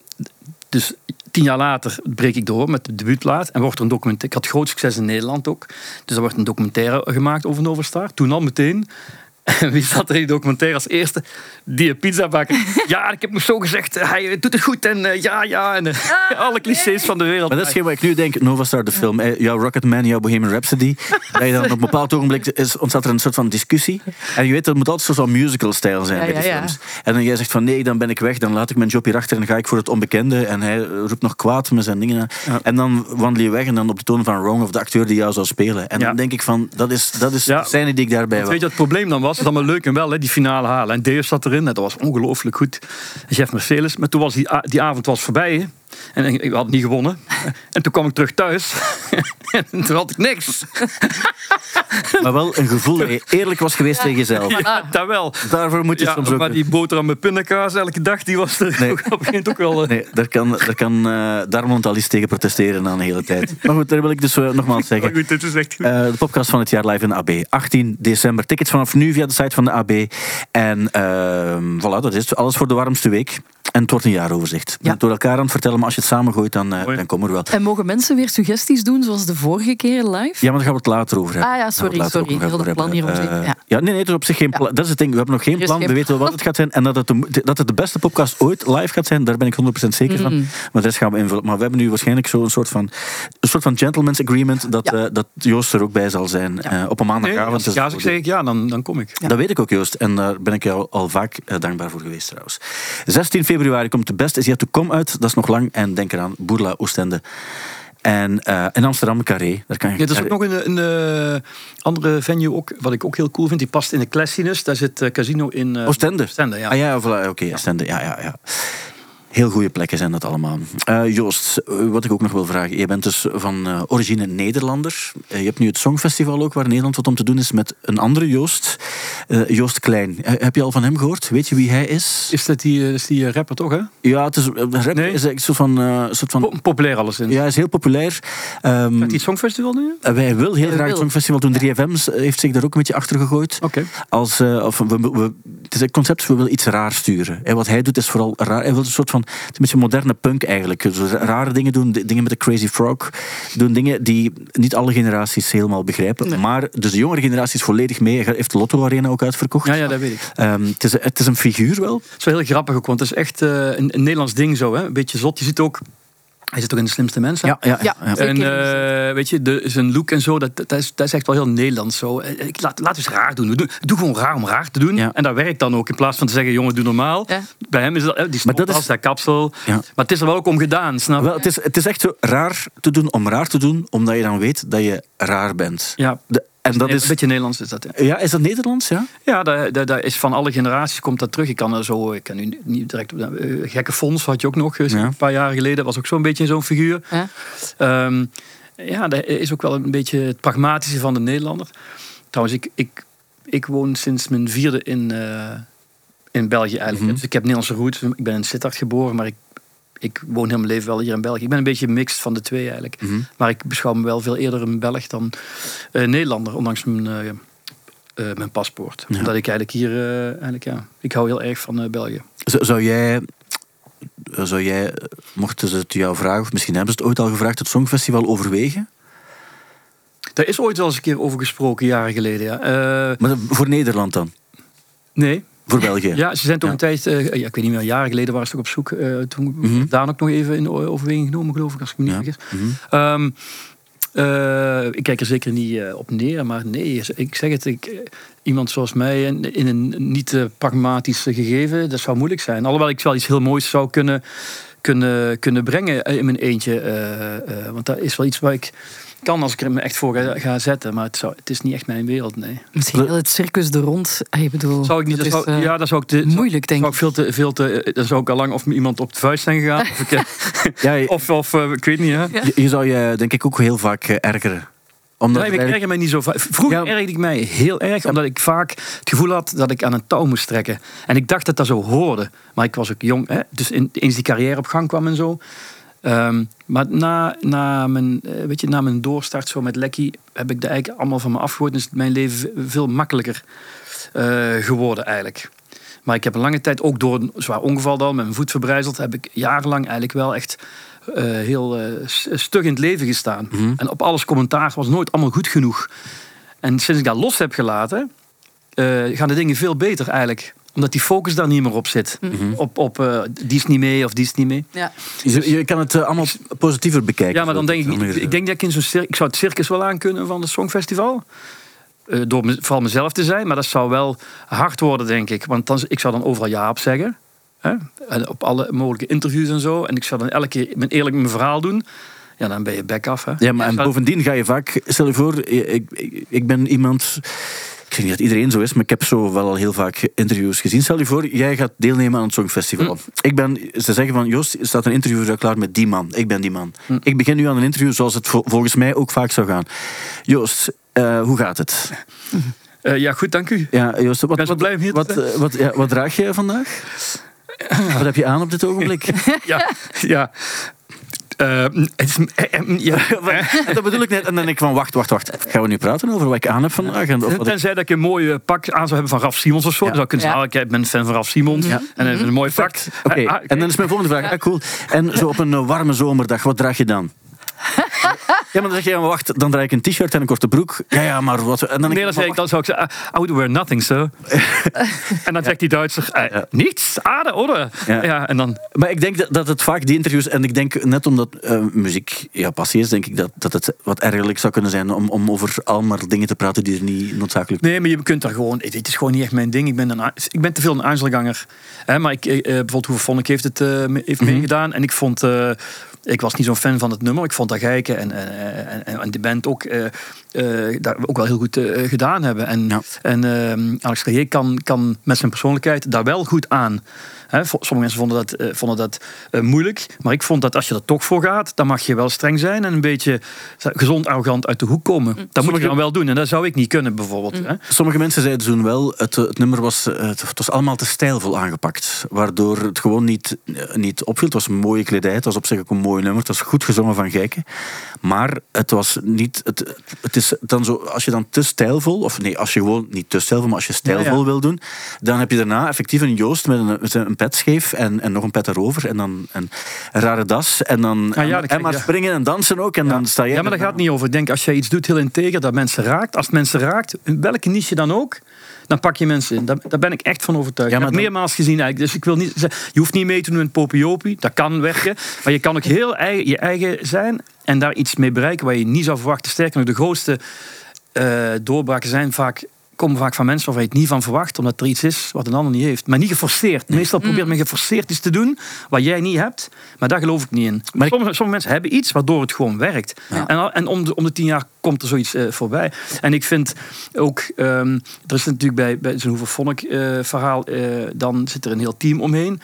dus tien jaar later breek ik door met de debuutplaat. En wordt er een documentaire. Ik had groot succes in Nederland ook. Dus er wordt een documentaire gemaakt over Noverstar. Toen al meteen. En wie zat er in die documentaire als eerste? Die pizzabakker. Ja, ik heb hem zo gezegd. Hij doet het goed. En eh, ja, ja. En eh, alle clichés van de wereld. Maar dat is geen wat ik nu denk, Nova Star, de film, eh, jouw Rocketman, jouw Bohemian Rhapsody, dat je dan op een bepaald ogenblik is, ontstaat er een soort van discussie. En je weet, dat moet altijd zo'n musical-stijl zijn Ja, bij die ja, ja. films. En dan jij zegt van nee, dan ben ik weg, dan laat ik mijn job hier achter en ga ik voor het onbekende. En hij roept nog kwaad met zijn dingen. Ja. En dan wandel je weg en dan op de toon van Wrong of de acteur die jou zou spelen. En Ja. dan denk ik van, dat is, dat is Ja. de scène die ik daarbij Want was. weet je wat het probleem dan was? Dat is allemaal leuk en wel, hè, die finale halen. En Deus zat erin, dat was ongelooflijk goed. Jeff Mercedes. Maar toen was die, die avond was voorbij. En ik, had niet gewonnen. En toen kwam ik terug thuis. en toen had ik niks. Maar wel een gevoel dat je eerlijk was geweest tegen jezelf. Ja, dat wel. Daarvoor moet je Ja, soms ook... maar die boterham met pindakaas elke dag, die was er Nee. op een gegeven moment ook wel... eh, Nee, daar kan, daar kan uh, Darmond al iets tegen protesteren na een hele tijd. Maar goed, daar wil ik dus eh, nogmaals zeggen. Maar goed, dit is echt goed. Eh, de podcast van het jaar live in de AB. 18 december. Tickets vanaf nu via de site van de AB. En ehm voilà, dat is het. alles voor de warmste week. En het wordt een jaaroverzicht. Ja. door elkaar aan het vertellen, maar als je het samengooit, dan, eh, dan komen we er wel. En mogen mensen weer suggesties doen, zoals de vorige keer live? Ja, maar daar gaan we het later over hebben. Ah ja, sorry, het sorry. nog Heel dat plan hier om Eh, zich- ja. nee, nee, het is op zich geen plan. Dat is het ding. We hebben nog geen plan. geen We weten wel wat het gaat zijn. En dat het, de, dat het de beste podcast ooit live gaat zijn, daar ben ik 100% zeker van. Mm. Maar dat gaan we invullen. Maar we hebben nu waarschijnlijk zo'n soort van, een soort van gentleman's agreement dat, Ja. eh, dat Joost er ook bij zal zijn eh, op een Nee, maandagavond. als ik Dus ja, zeg ik ja, dan, dan kom ik. Dat weet ik ook, Joost. En daar ben ik jou al vaak dankbaar voor geweest, trouwens. 16 februari komt de Best Is Yet To Come uit. Dat is nog lang. En denk eraan, Boerla, Oostende. En eh, in Amsterdam, Carré. Daar kan je... Ja, er is ook nog een, een eh, andere venue, ook, wat ik ook heel cool vind. Die past in de Classiness. Daar zit eh, casino in... Oostende. Oostende, ja. Ah ja, voilà, oké, Oostende. Ja, ja, ja. Heel goede plekken zijn dat allemaal. Eh, Joost, eh, wat ik ook nog wil vragen. Je bent dus van eh, origine Nederlander. Je hebt nu het Songfestival ook, waar Nederland wat om te doen is met een andere Joost. Eh, Joost Klein. Heb je al van hem gehoord? Weet je wie hij is? Is dat die, is die rapper toch, hè? Ja, het is, rap Nee. is een soort van... eh, soort van Po- populair alleszins. ja, hij is heel populair. Ehm, Gaat die Songfestival nu? wij wil heel Hij graag het. Songfestival doen. 3FM heeft zich daar ook een beetje achter gegooid. Oké. Als, eh, of we, we- het is een concept, we willen iets raar sturen. En wat hij doet is vooral raar. Hij wil een soort van, het is een beetje moderne punk eigenlijk. Dus rare dingen doen, dingen met de Crazy Frog. Doen dingen die niet alle generaties helemaal begrijpen. Nee. Maar dus de jongere generatie is volledig mee. Heeft de Lotto Arena ook uitverkocht. Ja, ja, dat weet ik. Ehm, het, is, het is een figuur wel. Het is wel heel grappig ook, want het is echt eh, een, een Nederlands ding zo. Hè? Een beetje zot. Je ziet ook, hij zit ook in de slimste mensen. Ja, ja, ja. Ja. ja. En eh, weet je, de, zijn look en zo, dat, dat, is, dat is echt wel heel Nederlands zo. Eh, Ik, laat, we eens raar doen. We doen. Doe gewoon raar om raar te doen. Ja. En dat werkt dan ook. In plaats van te zeggen, jongen, doe normaal. Ja. Bij hem is dat, eh, die Maar dat is- dat kapsel. Ja. Maar het is er wel ook om gedaan, snap je? Wel, het, is, het is echt zo raar te doen om raar te doen, omdat je dan weet dat je raar bent. Ja, De, en dat een is... beetje Nederlands is dat. Ja, Ja, is dat Nederlands? Ja? ja dat, dat, dat is van alle generaties komt dat terug. Ik kan er zo, ik kan nu niet direct op de- eh, Gekke Fons had je ook nog, eh, Ja. een paar jaar geleden. was ook zo'n beetje zo'n figuur. Ja. Ehm, ja, dat is ook wel een beetje het pragmatische van de Nederlander. Trouwens, ik, ik, ik woon sinds mijn vierde in, eh, in België eigenlijk. Mhm. Dus ik heb Nederlandse roots. Ik ben in Sittard geboren, maar ik, ik woon heel mijn leven wel hier in België. Ik ben een beetje mixed van de twee eigenlijk. Mhm. Maar ik beschouw me wel veel eerder een Belg dan eh, Nederlander, ondanks mijn, eh, eh, mijn paspoort. Ja. Omdat ik eigenlijk hier, eh, eigenlijk ja, ik hou heel erg van België. Zou, zou jij, zou jij, mochten ze het jou vragen, of misschien hebben ze het ooit al gevraagd, het Songfestival overwegen? Daar is ooit wel eens een keer over gesproken, jaren geleden. Ja. Maar voor Nederland dan? nee, Voor België? Ja, ze zijn toch een tijd, eh, ja, ik weet niet meer, jaren geleden waren ze toch op zoek. eh, toen Mhm. Daan ook nog even in overweging genomen, geloof ik, als ik me niet vergis. Mhm. Ehm, eh, ik kijk er zeker niet op neer, maar nee, ik zeg het, ik, iemand zoals mij in, in een niet eh, pragmatisch gegeven, dat zou moeilijk zijn. Alhoewel ik wel iets heel moois zou kunnen, kunnen, kunnen brengen in mijn eentje. want dat is wel iets waar ik kan als ik er me echt voor ga, ga zetten, maar het, zou, het is niet echt mijn wereld, nee. Misschien wel het circus er rond. Ik bedoel, Zou ik niet, dat dat is, zou, eh, ja, dat zou ik te, moeilijk, denk zou ik. veel te, veel te, eh, dan zou ik al lang of iemand op de vuist zijn gegaan. of, ik, Ja, je, of, of eh, ik weet niet, hè. Ja. je- je zou je denk ik ook heel vaak ergeren. Omdat Nee, ik eigenlijk- erger mij niet zo vaak. Vroeger Ja. ergerde ik mij heel erg, omdat ik vaak het gevoel had dat ik aan een touw moest trekken. En ik dacht dat dat zo hoorde. Maar ik was ook jong, hè? dus in, eens die carrière op gang kwam en zo. Ehm, maar na, na, mijn, eh, weet je, na mijn doorstart zo met Lekkie heb ik dat eigenlijk allemaal van me afgegooid. En is mijn leven ve- veel makkelijker eh, geworden eigenlijk. Maar ik heb een lange tijd, ook door een zwaar ongeval dan, met mijn voet verbrijzeld, heb ik jarenlang eigenlijk wel echt eh, heel stug in het leven gestaan. Mhm. En op alles commentaar was nooit allemaal goed genoeg. En sinds ik dat los heb gelaten, gaan de dingen veel beter eigenlijk. Omdat die focus daar niet meer op zit. Mhm. Op, op eh, die is niet mee of die is niet mee. Ja. je, je kan het eh, allemaal positiever bekijken. Ja, maar dan denk ik niet. Meer, Ik denk dat ik in zo'n circus. Ik zou het circus wel aankunnen van het Songfestival. Eh, door me- vooral mezelf te zijn. Maar dat zou wel hard worden, denk ik. Want dan, ik zou dan overal ja op zeggen. Hè? En op alle mogelijke interviews en zo. En ik zou dan elke keer mijn eerlijk mijn verhaal doen. Ja, dan ben je back af. Hè? Ja, maar en bovendien ga je vaak, stel je voor, ik, ik, ik ben iemand, ik zeg niet dat iedereen zo is, maar ik heb zo wel al heel vaak interviews gezien. Stel je voor, jij gaat deelnemen aan het Songfestival. Hm. Ik ben, ze zeggen van, Joost, er staat een interview klaar met die man. Ik ben die man. Hm. Ik begin nu aan een interview zoals het vol- volgens mij ook vaak zou gaan. Joost, eh, hoe gaat het? Eh, ja, goed, dank u. Ja, Joost, wat, wat, blij om hier te wat, eh, wat, ja, wat draag je vandaag? Wat heb je aan op dit ogenblik? Ja, ja. Eh, het is, ja. dat bedoel ik net. En dan denk ik van, wacht, wacht, wacht. Gaan we nu praten over wat ik aan heb vandaag? En of wat ik- Tenzij dat ik een mooi eh, pak aan zou hebben van Raf Simons of zo. Ja. Dan zou ik kunnen zeggen, Ja. ah, ik ben fan van Raf Simons. Ja. En dan een mooi pak. Oké, Ah, ah, en dan is mijn volgende vraag. Ah, cool. En zo op een eh, warme zomerdag, wat draag je dan? Ja, maar dan zeg je, ja, maar wacht, dan draag ik een t-shirt en een korte broek. Ja, ja, maar wat... En dan Nee, dan, zeg ik, dan zou ik zeggen, ah, I would wear nothing, sir. en dan zegt die Duitser, eh, Ja. niets, aarde, oder? Ja. Ja. en dan, Maar ik denk dat, dat het vaak die interviews... En ik denk net omdat eh, muziek ja, passie is, denk ik dat, dat het wat ergerlijk zou kunnen zijn om, om over allemaal dingen te praten die er niet noodzakelijk... nee, maar je kunt daar gewoon, het het is gewoon niet echt mijn ding. Ik ben, een, ik ben te veel een Einzelganger. Hè, maar ik, eh, bijvoorbeeld Hoeve Vonnek heeft het eh, heeft Mhm. meegedaan. En ik vond, eh, ik was niet zo'n fan van het nummer. Ik vond dat geiken en, en, en, en de band ook, eh, eh, daar ook wel heel goed eh, gedaan hebben. En, Ja. en ehm, Alex Carrier kan, kan met zijn persoonlijkheid daar wel goed aan. Sommige mensen vonden dat, eh, vonden dat eh, moeilijk. Maar ik vond dat als je er toch voor gaat, dan mag je wel streng zijn en een beetje gezond arrogant uit de hoek komen. Dat moet je dan wel doen. En dat zou ik niet kunnen, bijvoorbeeld. Hè. Sommige mensen zeiden toen wel, het, het nummer was, eh, het, het was allemaal te stijlvol aangepakt. Waardoor het gewoon niet, eh, niet opviel. Het was een mooie kledij, het was op zich ook een mooi nummer. Het was goed gezongen van Gijken. Maar het was niet... Het, het is dan zo, als je dan te stijlvol, of nee, als je gewoon niet te stijlvol, maar als je stijlvol Ja, ja. wil doen, dan heb je daarna effectief een Joost met een, met een pet scheef en, en nog een pet erover. En dan een, een rare das. En dan Ah, ja, en, maar ja. springen en dansen ook. En dan sta jij Ja, maar dat gaat niet over. Ik denk, als jij iets doet heel integer, dat mensen raakt. Als het mensen raakt, in welke niche dan ook, dan pak je mensen in. Daar, daar ben ik echt van overtuigd. Ja, ik heb dan- meermaals gezien eigenlijk. Dus ik wil niet je hoeft niet mee te doen in popiopie. Dat kan werken. Maar je kan ook heel eigen, je eigen zijn en daar iets mee bereiken waar je niet zou verwachten. Sterker nog, de grootste eh, doorbraken zijn vaak komen vaak van mensen waarvan je het niet van verwacht, omdat er iets is wat een ander niet heeft. Maar niet geforceerd. Meestal probeert men geforceerd iets te doen wat jij niet hebt, maar daar geloof ik niet in. Maar sommige, sommige mensen hebben iets waardoor het gewoon werkt. En, en om, de, om de tien jaar komt er zoiets eh, voorbij. En ik vind ook, ehm, er is natuurlijk bij, bij zo'n Hoeve Vonk eh, verhaal, eh, dan zit er een heel team omheen.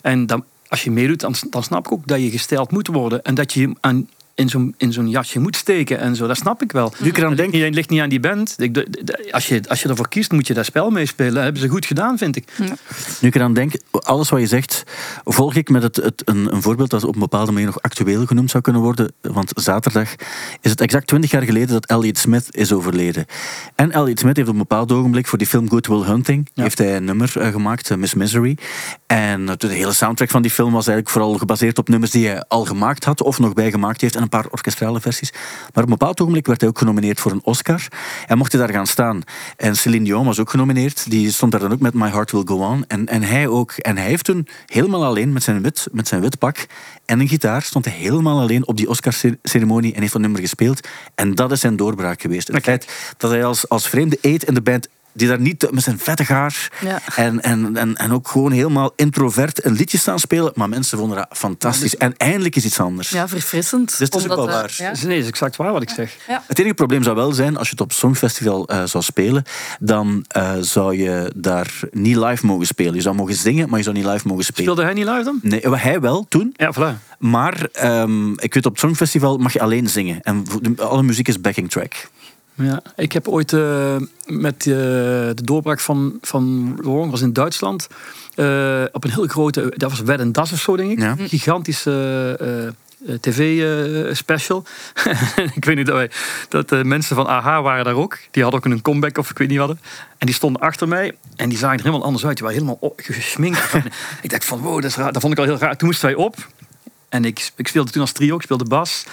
En dan, als je meedoet, dan, dan snap ik ook dat je gesteld moet worden. En dat je aan, in zo'n in zo'n jasje moet steken en zo. Dat snap ik wel. Nu ik eraan Het denk, ligt niet- Het ligt niet aan die band. Ik- de- de- Als je, als je ervoor kiest, moet je dat spel meespelen. Dat hebben ze goed gedaan, vind ik. Nu ik eraan denk, alles wat je zegt, volg ik met het, het, een, een voorbeeld dat op een bepaalde manier nog actueel genoemd zou kunnen worden. Want zaterdag is het exact 20 jaar geleden dat Elliot Smith is overleden. En Elliot Smith heeft op een bepaald ogenblik voor die film Good Will Hunting Ja. heeft hij een nummer eh, gemaakt, eh, Miss Misery. En de hele soundtrack van die film was eigenlijk vooral gebaseerd op nummers die hij al gemaakt had of nog bijgemaakt heeft en een paar orkestrale versies. Maar op een bepaald ogenblik werd hij ook genomineerd voor een Oscar en mocht hij daar gaan staan. En Celine Dion was ook genomineerd, die stond daar dan ook met My Heart Will Go On. En, en hij ook. En hij heeft toen helemaal alleen met zijn wit, met zijn wit pak en een gitaar stond hij helemaal alleen op die Oscar-ceremonie en heeft dat nummer gespeeld. En dat is zijn doorbraak geweest. Het feit dat hij als, als vreemde eet in de band die daar niet met zijn vettig haar Ja. en, en, en, en ook gewoon helemaal introvert een liedje staan spelen. Maar mensen vonden dat fantastisch. En eindelijk is iets anders. Ja, verfrissend. Dus het is ook wel eh, waar. ja. Dus nee, dat is exact waar wat ik zeg. Het enige probleem zou wel zijn, als je het op Songfestival eh, zou spelen, dan eh, zou je daar niet live mogen spelen. Je zou mogen zingen, maar je zou niet live mogen spelen. Speelde hij niet live dan? Nee, hij wel, toen. Ja, voilà. Maar ehm, ik weet, op het Songfestival mag je alleen zingen. En alle muziek is backing track. Ja, ik heb ooit eh, met eh, de doorbraak van, van Laurent, was in Duitsland, eh, op een heel grote, dat was Wed en Das of zo denk ik, Ja. gigantische tv-special. ik weet niet dat, wij, dat de mensen van AHA waren daar ook. Die hadden ook een comeback of ik weet niet wat. En die stonden achter mij en die zagen er helemaal anders uit. Die waren helemaal gesminkt. ik dacht van wow, dat is raar. Dat vond ik al heel raar. Toen moesten wij op. En ik, ik speelde toen als trio, ik speelde bas.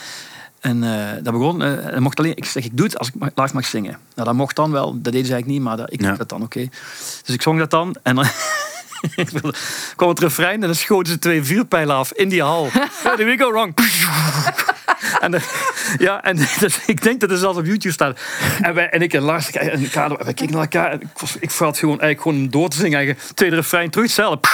En eh, dat begon, eh, mocht alleen, ik zeg, ik doe het als ik live mag zingen. Nou, dat mocht dan wel, dat deden ze eigenlijk niet, maar dat, ik Ja. dat dan, oké. Dus ik zong dat dan en dan kwam het refrein en dan schoten ze twee vuurpijlen af in die hal. Where did we go wrong? En, dan- ja, en dus, ik denk dat het zelfs op YouTube staat. En, wij, en ik en Lars en Kado, wij keken naar elkaar. En ik, was, ik had gewoon, eigenlijk gewoon door te zingen. Tweede refrein, terug hetzelfde.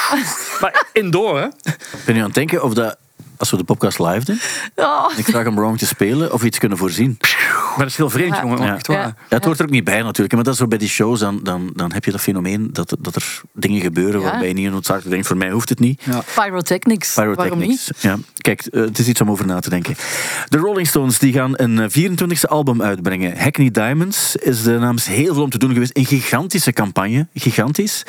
Maar indoor, hè? Ik ben nu aan het denken of dat, als we de podcast live doen, Oh, ik vraag om Wrong te spelen, of we iets kunnen voorzien. Maar dat is heel vreemd, Ja. jongen. Ja. Echt waar. Ja. Ja, het hoort er ook niet bij natuurlijk. Maar dat is zo bij die shows, dan, dan, dan heb je dat fenomeen dat, dat er dingen gebeuren Ja. waarbij je niet noodzakelijk denkt, voor mij hoeft het niet. Pyrotechnics. Waarom niet? Pyrotechnics. Ja, kijk, eh, het is iets om over na te denken. De Rolling Stones die gaan een eh, 24e album uitbrengen. Hackney Diamonds is de naam is heel veel om te doen geweest. Een gigantische campagne, gigantisch.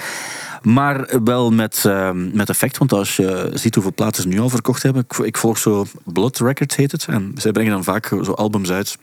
Maar wel met, ehm, met effect, want als je ziet hoeveel platen ze nu al verkocht hebben. Ik, volg zo Blood Records heet het. En zij brengen dan vaak zo albums uit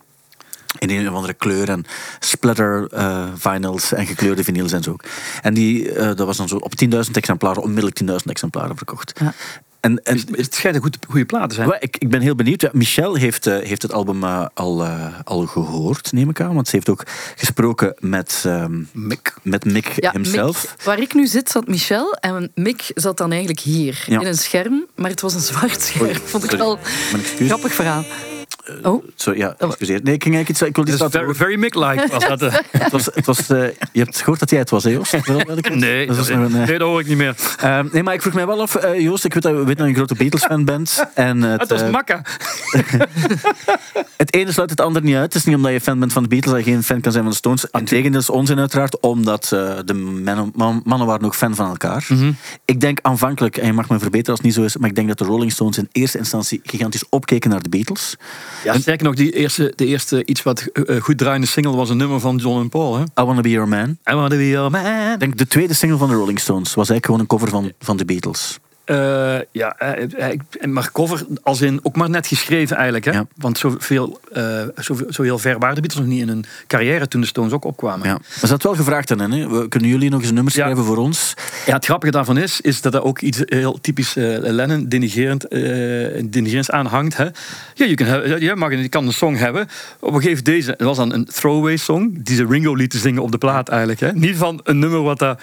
in een of andere kleur en splatter eh, vinyls en gekleurde vinyls en zo. En die, eh, dat was dan zo op 10.000 exemplaren, onmiddellijk 10.000 exemplaren verkocht. Ja. En, en Het schijnt een goed, goede plaat te zijn. ik, ik ben heel benieuwd. Ja, Michelle heeft, eh, heeft het album eh, al, eh, al gehoord, neem ik aan. Want ze heeft ook gesproken met, ehm, Mick. met Mick Ja, himself. Mick, waar ik nu zit, zat Michel. En Mick zat dan eigenlijk hier, Ja. in een scherm. Maar het was een zwart scherm. Vond ik wel excuus. grappig verhaal. Oh. Zo, ja, excuseer. Nee, ik ging eigenlijk iets... Ik wilde iets Dat very, very Mick-like was dat. eh. Het was, het was, eh, je hebt gehoord dat jij het was, hè, Joost? Nee, Dat een, eh, nee, dat hoor ik niet meer. Eh, nee, maar ik vroeg mij wel af, Joost, ik weet dat, weet dat je een grote Beatles-fan bent. En het, Het was makka. het ene sluit het ander niet uit. Het is niet omdat je fan bent van de Beatles dat je geen fan kan zijn van de Stones. Integendeel is onzin uiteraard, omdat eh, de mannen, man- mannen waren ook fan van elkaar. Mhm. Ik denk aanvankelijk, en je mag me verbeteren als het niet zo is, maar ik denk dat de Rolling Stones in eerste instantie gigantisch opkeken naar de Beatles. Ja, sterker nog, die eerste, de eerste iets wat eh, eh, goed draaiende single was een nummer van John en Paul. Hè? I Wanna Be Your Man. I wanna be your man. Ik denk de tweede single van de Rolling Stones was eigenlijk gewoon een cover van, van de Beatles. Eh, ja, eh, eh, maar cover als in ook maar net geschreven eigenlijk. Hè? Ja. Want zoveel, eh zoveel, zo heel ver waren de Beatles nog niet in hun carrière toen de Stones ook opkwamen. Ja. Maar ze had wel gevraagd aan hen, kunnen jullie nog eens een nummer Ja. schrijven voor ons? Ja, het grappige daarvan is, is dat er ook iets heel typisch eh Lennon denigerend, denigerends aan hangt. Hè? Ja, je, kan, je, mag, je kan een song hebben. Op een gegeven deze, het was dan een throwaway song, die ze Ringo lieten zingen op de plaat eigenlijk. Hè? Niet van een nummer wat daar...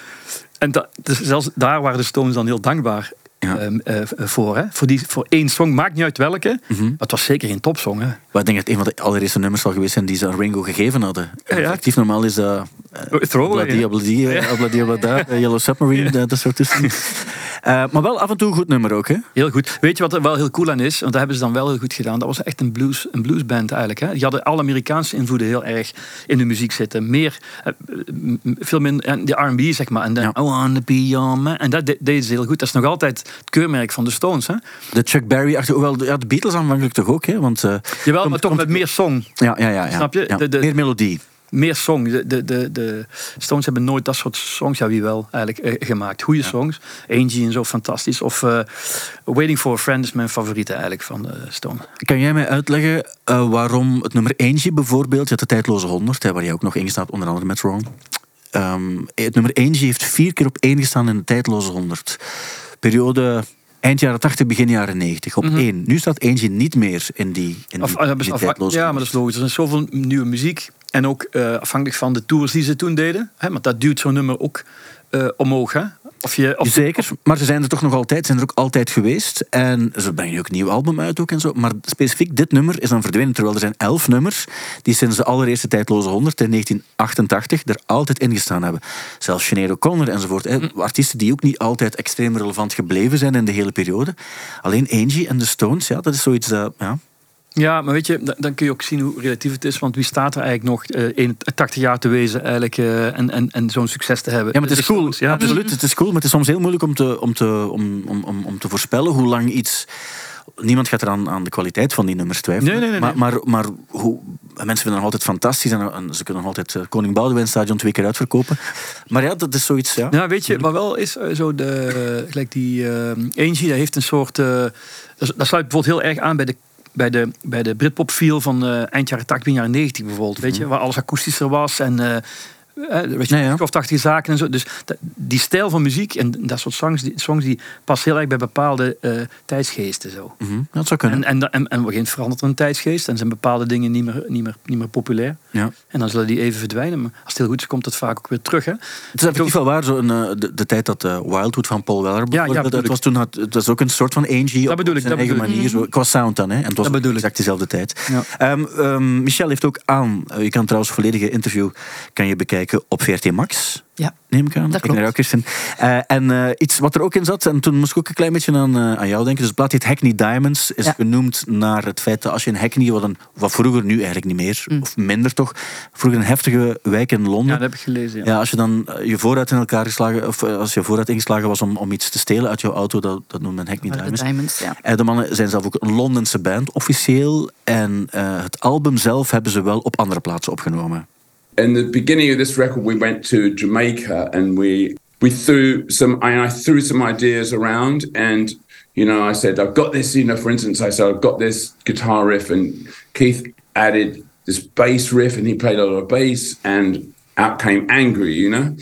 En dus zelfs daar waren de Stones dan heel dankbaar Ja. ehm, eh, voor. Hè? Voor, die, voor één song, maakt niet uit welke. Mhm. Maar het was zeker geen topsong. Hè? Maar ik denk dat het een van de allereerste nummers zal geweest zijn die ze aan Ringo gegeven hadden. En Ja, ja. Effectief normaal is dat... eh, Throwaway. Eh, oblada, eh, Yellow Submarine, eh, dat soort tussen. Eh, maar wel af en toe een goed nummer ook, hè? Heel goed. Weet je wat er wel heel cool aan is? Want dat hebben ze dan wel heel goed gedaan. Dat was echt een, blues, een bluesband eigenlijk. Hè? Die hadden alle Amerikaanse invloeden heel erg in de muziek zitten. Meer, eh, veel minder, en de R&B zeg maar. En dan, Ja. I wanna be your man. En dat de- deden ze heel goed. Dat is nog altijd het keurmerk van de Stones. Hè? De Chuck Berry, achter, hoewel de, ja, de Beatles aanvankelijk toch ook, hè? Want, eh, Jawel, komt- maar toch komt- met meer song. Ja, ja, ja. ja. Snap je? De- meer melodie. Meer song. De, de, de, de Stones hebben nooit dat soort songs, ja wie wel, eigenlijk eh, gemaakt. Goede songs. Angie en zo, fantastisch. Of eh, Waiting for a Friend is mijn favoriete eigenlijk van de Stones. Kan jij mij uitleggen eh, waarom het nummer Angie bijvoorbeeld, je had de tijdloze 100, hè, waar jij ook nog in staat, onder andere met Ron. Ehm, het nummer Angie heeft vier keer op één gestaan in de tijdloze 100. Periode eind jaren 80, begin jaren 90. Op één. Nu staat Angie niet meer in die, in die, ah, die af- tijdloze ja, maar dat is logisch. Er is zoveel nieuwe muziek. En ook eh, afhankelijk van de tours die ze toen deden. Hè, want dat duwt zo'n nummer ook eh, omhoog. Hè? Of je, of, Zeker, maar ze zijn er toch nog altijd, zijn er ook altijd geweest. En ze brengen ook een nieuw album uit ook en zo. Maar specifiek dit nummer is dan verdwenen. Terwijl er zijn elf nummers die sinds de allereerste tijdloze 100 in 1988 er altijd in gestaan hebben. Zelfs Sinead O'Connor enzovoort. Hè. Artiesten die ook niet altijd extreem relevant gebleven zijn in de hele periode. Alleen Angie en de Stones, ja, dat is zoiets dat... Ja. Ja, maar weet je, dan, kun je ook zien hoe relatief het is. Want wie staat er eigenlijk nog eh 81 jaar te wezen eigenlijk, eh, en, en, en zo'n succes te hebben? Ja, maar het is cool. Ja, Absoluut, het is cool. Maar het is soms heel moeilijk om te, om te, om, om, om, om te voorspellen hoe lang iets... Niemand gaat er aan, aan de kwaliteit van die nummers twijfelen. Nee, nee, nee, Maar, maar, maar hoe, mensen vinden het nog altijd fantastisch. En, en ze kunnen nog altijd eh, Koning Boudewijn stadion twee keer uitverkopen. Maar ja, dat is zoiets... Ja. Ja, weet je, wat wel is zo de, gelijk die Angie, dat heeft een soort, dat sluit bijvoorbeeld heel erg aan bij de bij de, bij de Britpop feel van eh, eind jaren 80, begin jaren 90 bijvoorbeeld, weet je, waar alles akoestischer was en eh, weet je, Ja, ja. kloftachtige zaken en zo. Dus dat- die stijl van muziek en dat soort songs, die, songs die passen heel erg bij bepaalde eh, tijdsgeesten zo. Mhm, dat zou kunnen. En, en, en, en op een verandert er een tijdsgeest en zijn bepaalde dingen niet meer, niet meer, niet meer populair. ja. En dan zullen die even verdwijnen. Maar als het heel goed is, komt het vaak ook weer terug. Hè? Het is effectief wel waar, zo een, eh, de, de tijd dat eh, Wildwood van Paul Weller bijvoorbeeld bedoel uit was, toen had, het was ook een soort van Angie op, bedoel ik, zijn dat eigen bedoel ik. manier. Zo, qua sound dan, hè. En het was Dat bedoel ik. exact dezelfde tijd. Ja. Ehm, ehm, Michel heeft ook aan, eh, je kan trouwens het volledige interview kan je bekijken op VRT Max. Ja. Neem ik aan. Dat naar jou, Kirsten. Eh, en eh, iets wat er ook in zat, en toen moest ik ook een klein beetje aan, eh, aan jou denken. Dus het blad heet Hackney Diamonds, is Ja. genoemd naar het feit dat als je in Hackney, wat, een, wat vroeger nu eigenlijk niet meer, Mm. of minder toch, vroeger een heftige wijk in Londen. Ja, dat heb ik gelezen. Ja. Ja, als je dan eh, je vooruit in elkaar geslagen, of als je vooruit ingeslagen was om, om iets te stelen uit jouw auto, dat, dat noemt men Hackney Maar de Diamonds. Diamonds, ja. De mannen zijn zelf ook een Londense band, officieel. En eh, het album zelf hebben ze wel op andere plaatsen opgenomen. In the beginning of this record, we went to Jamaica and we we threw some I, I threw some ideas around and you know I said I've got this you know for instance I said I've got this guitar riff and Keith added this bass riff and he played a lot of bass and out came Angry you know?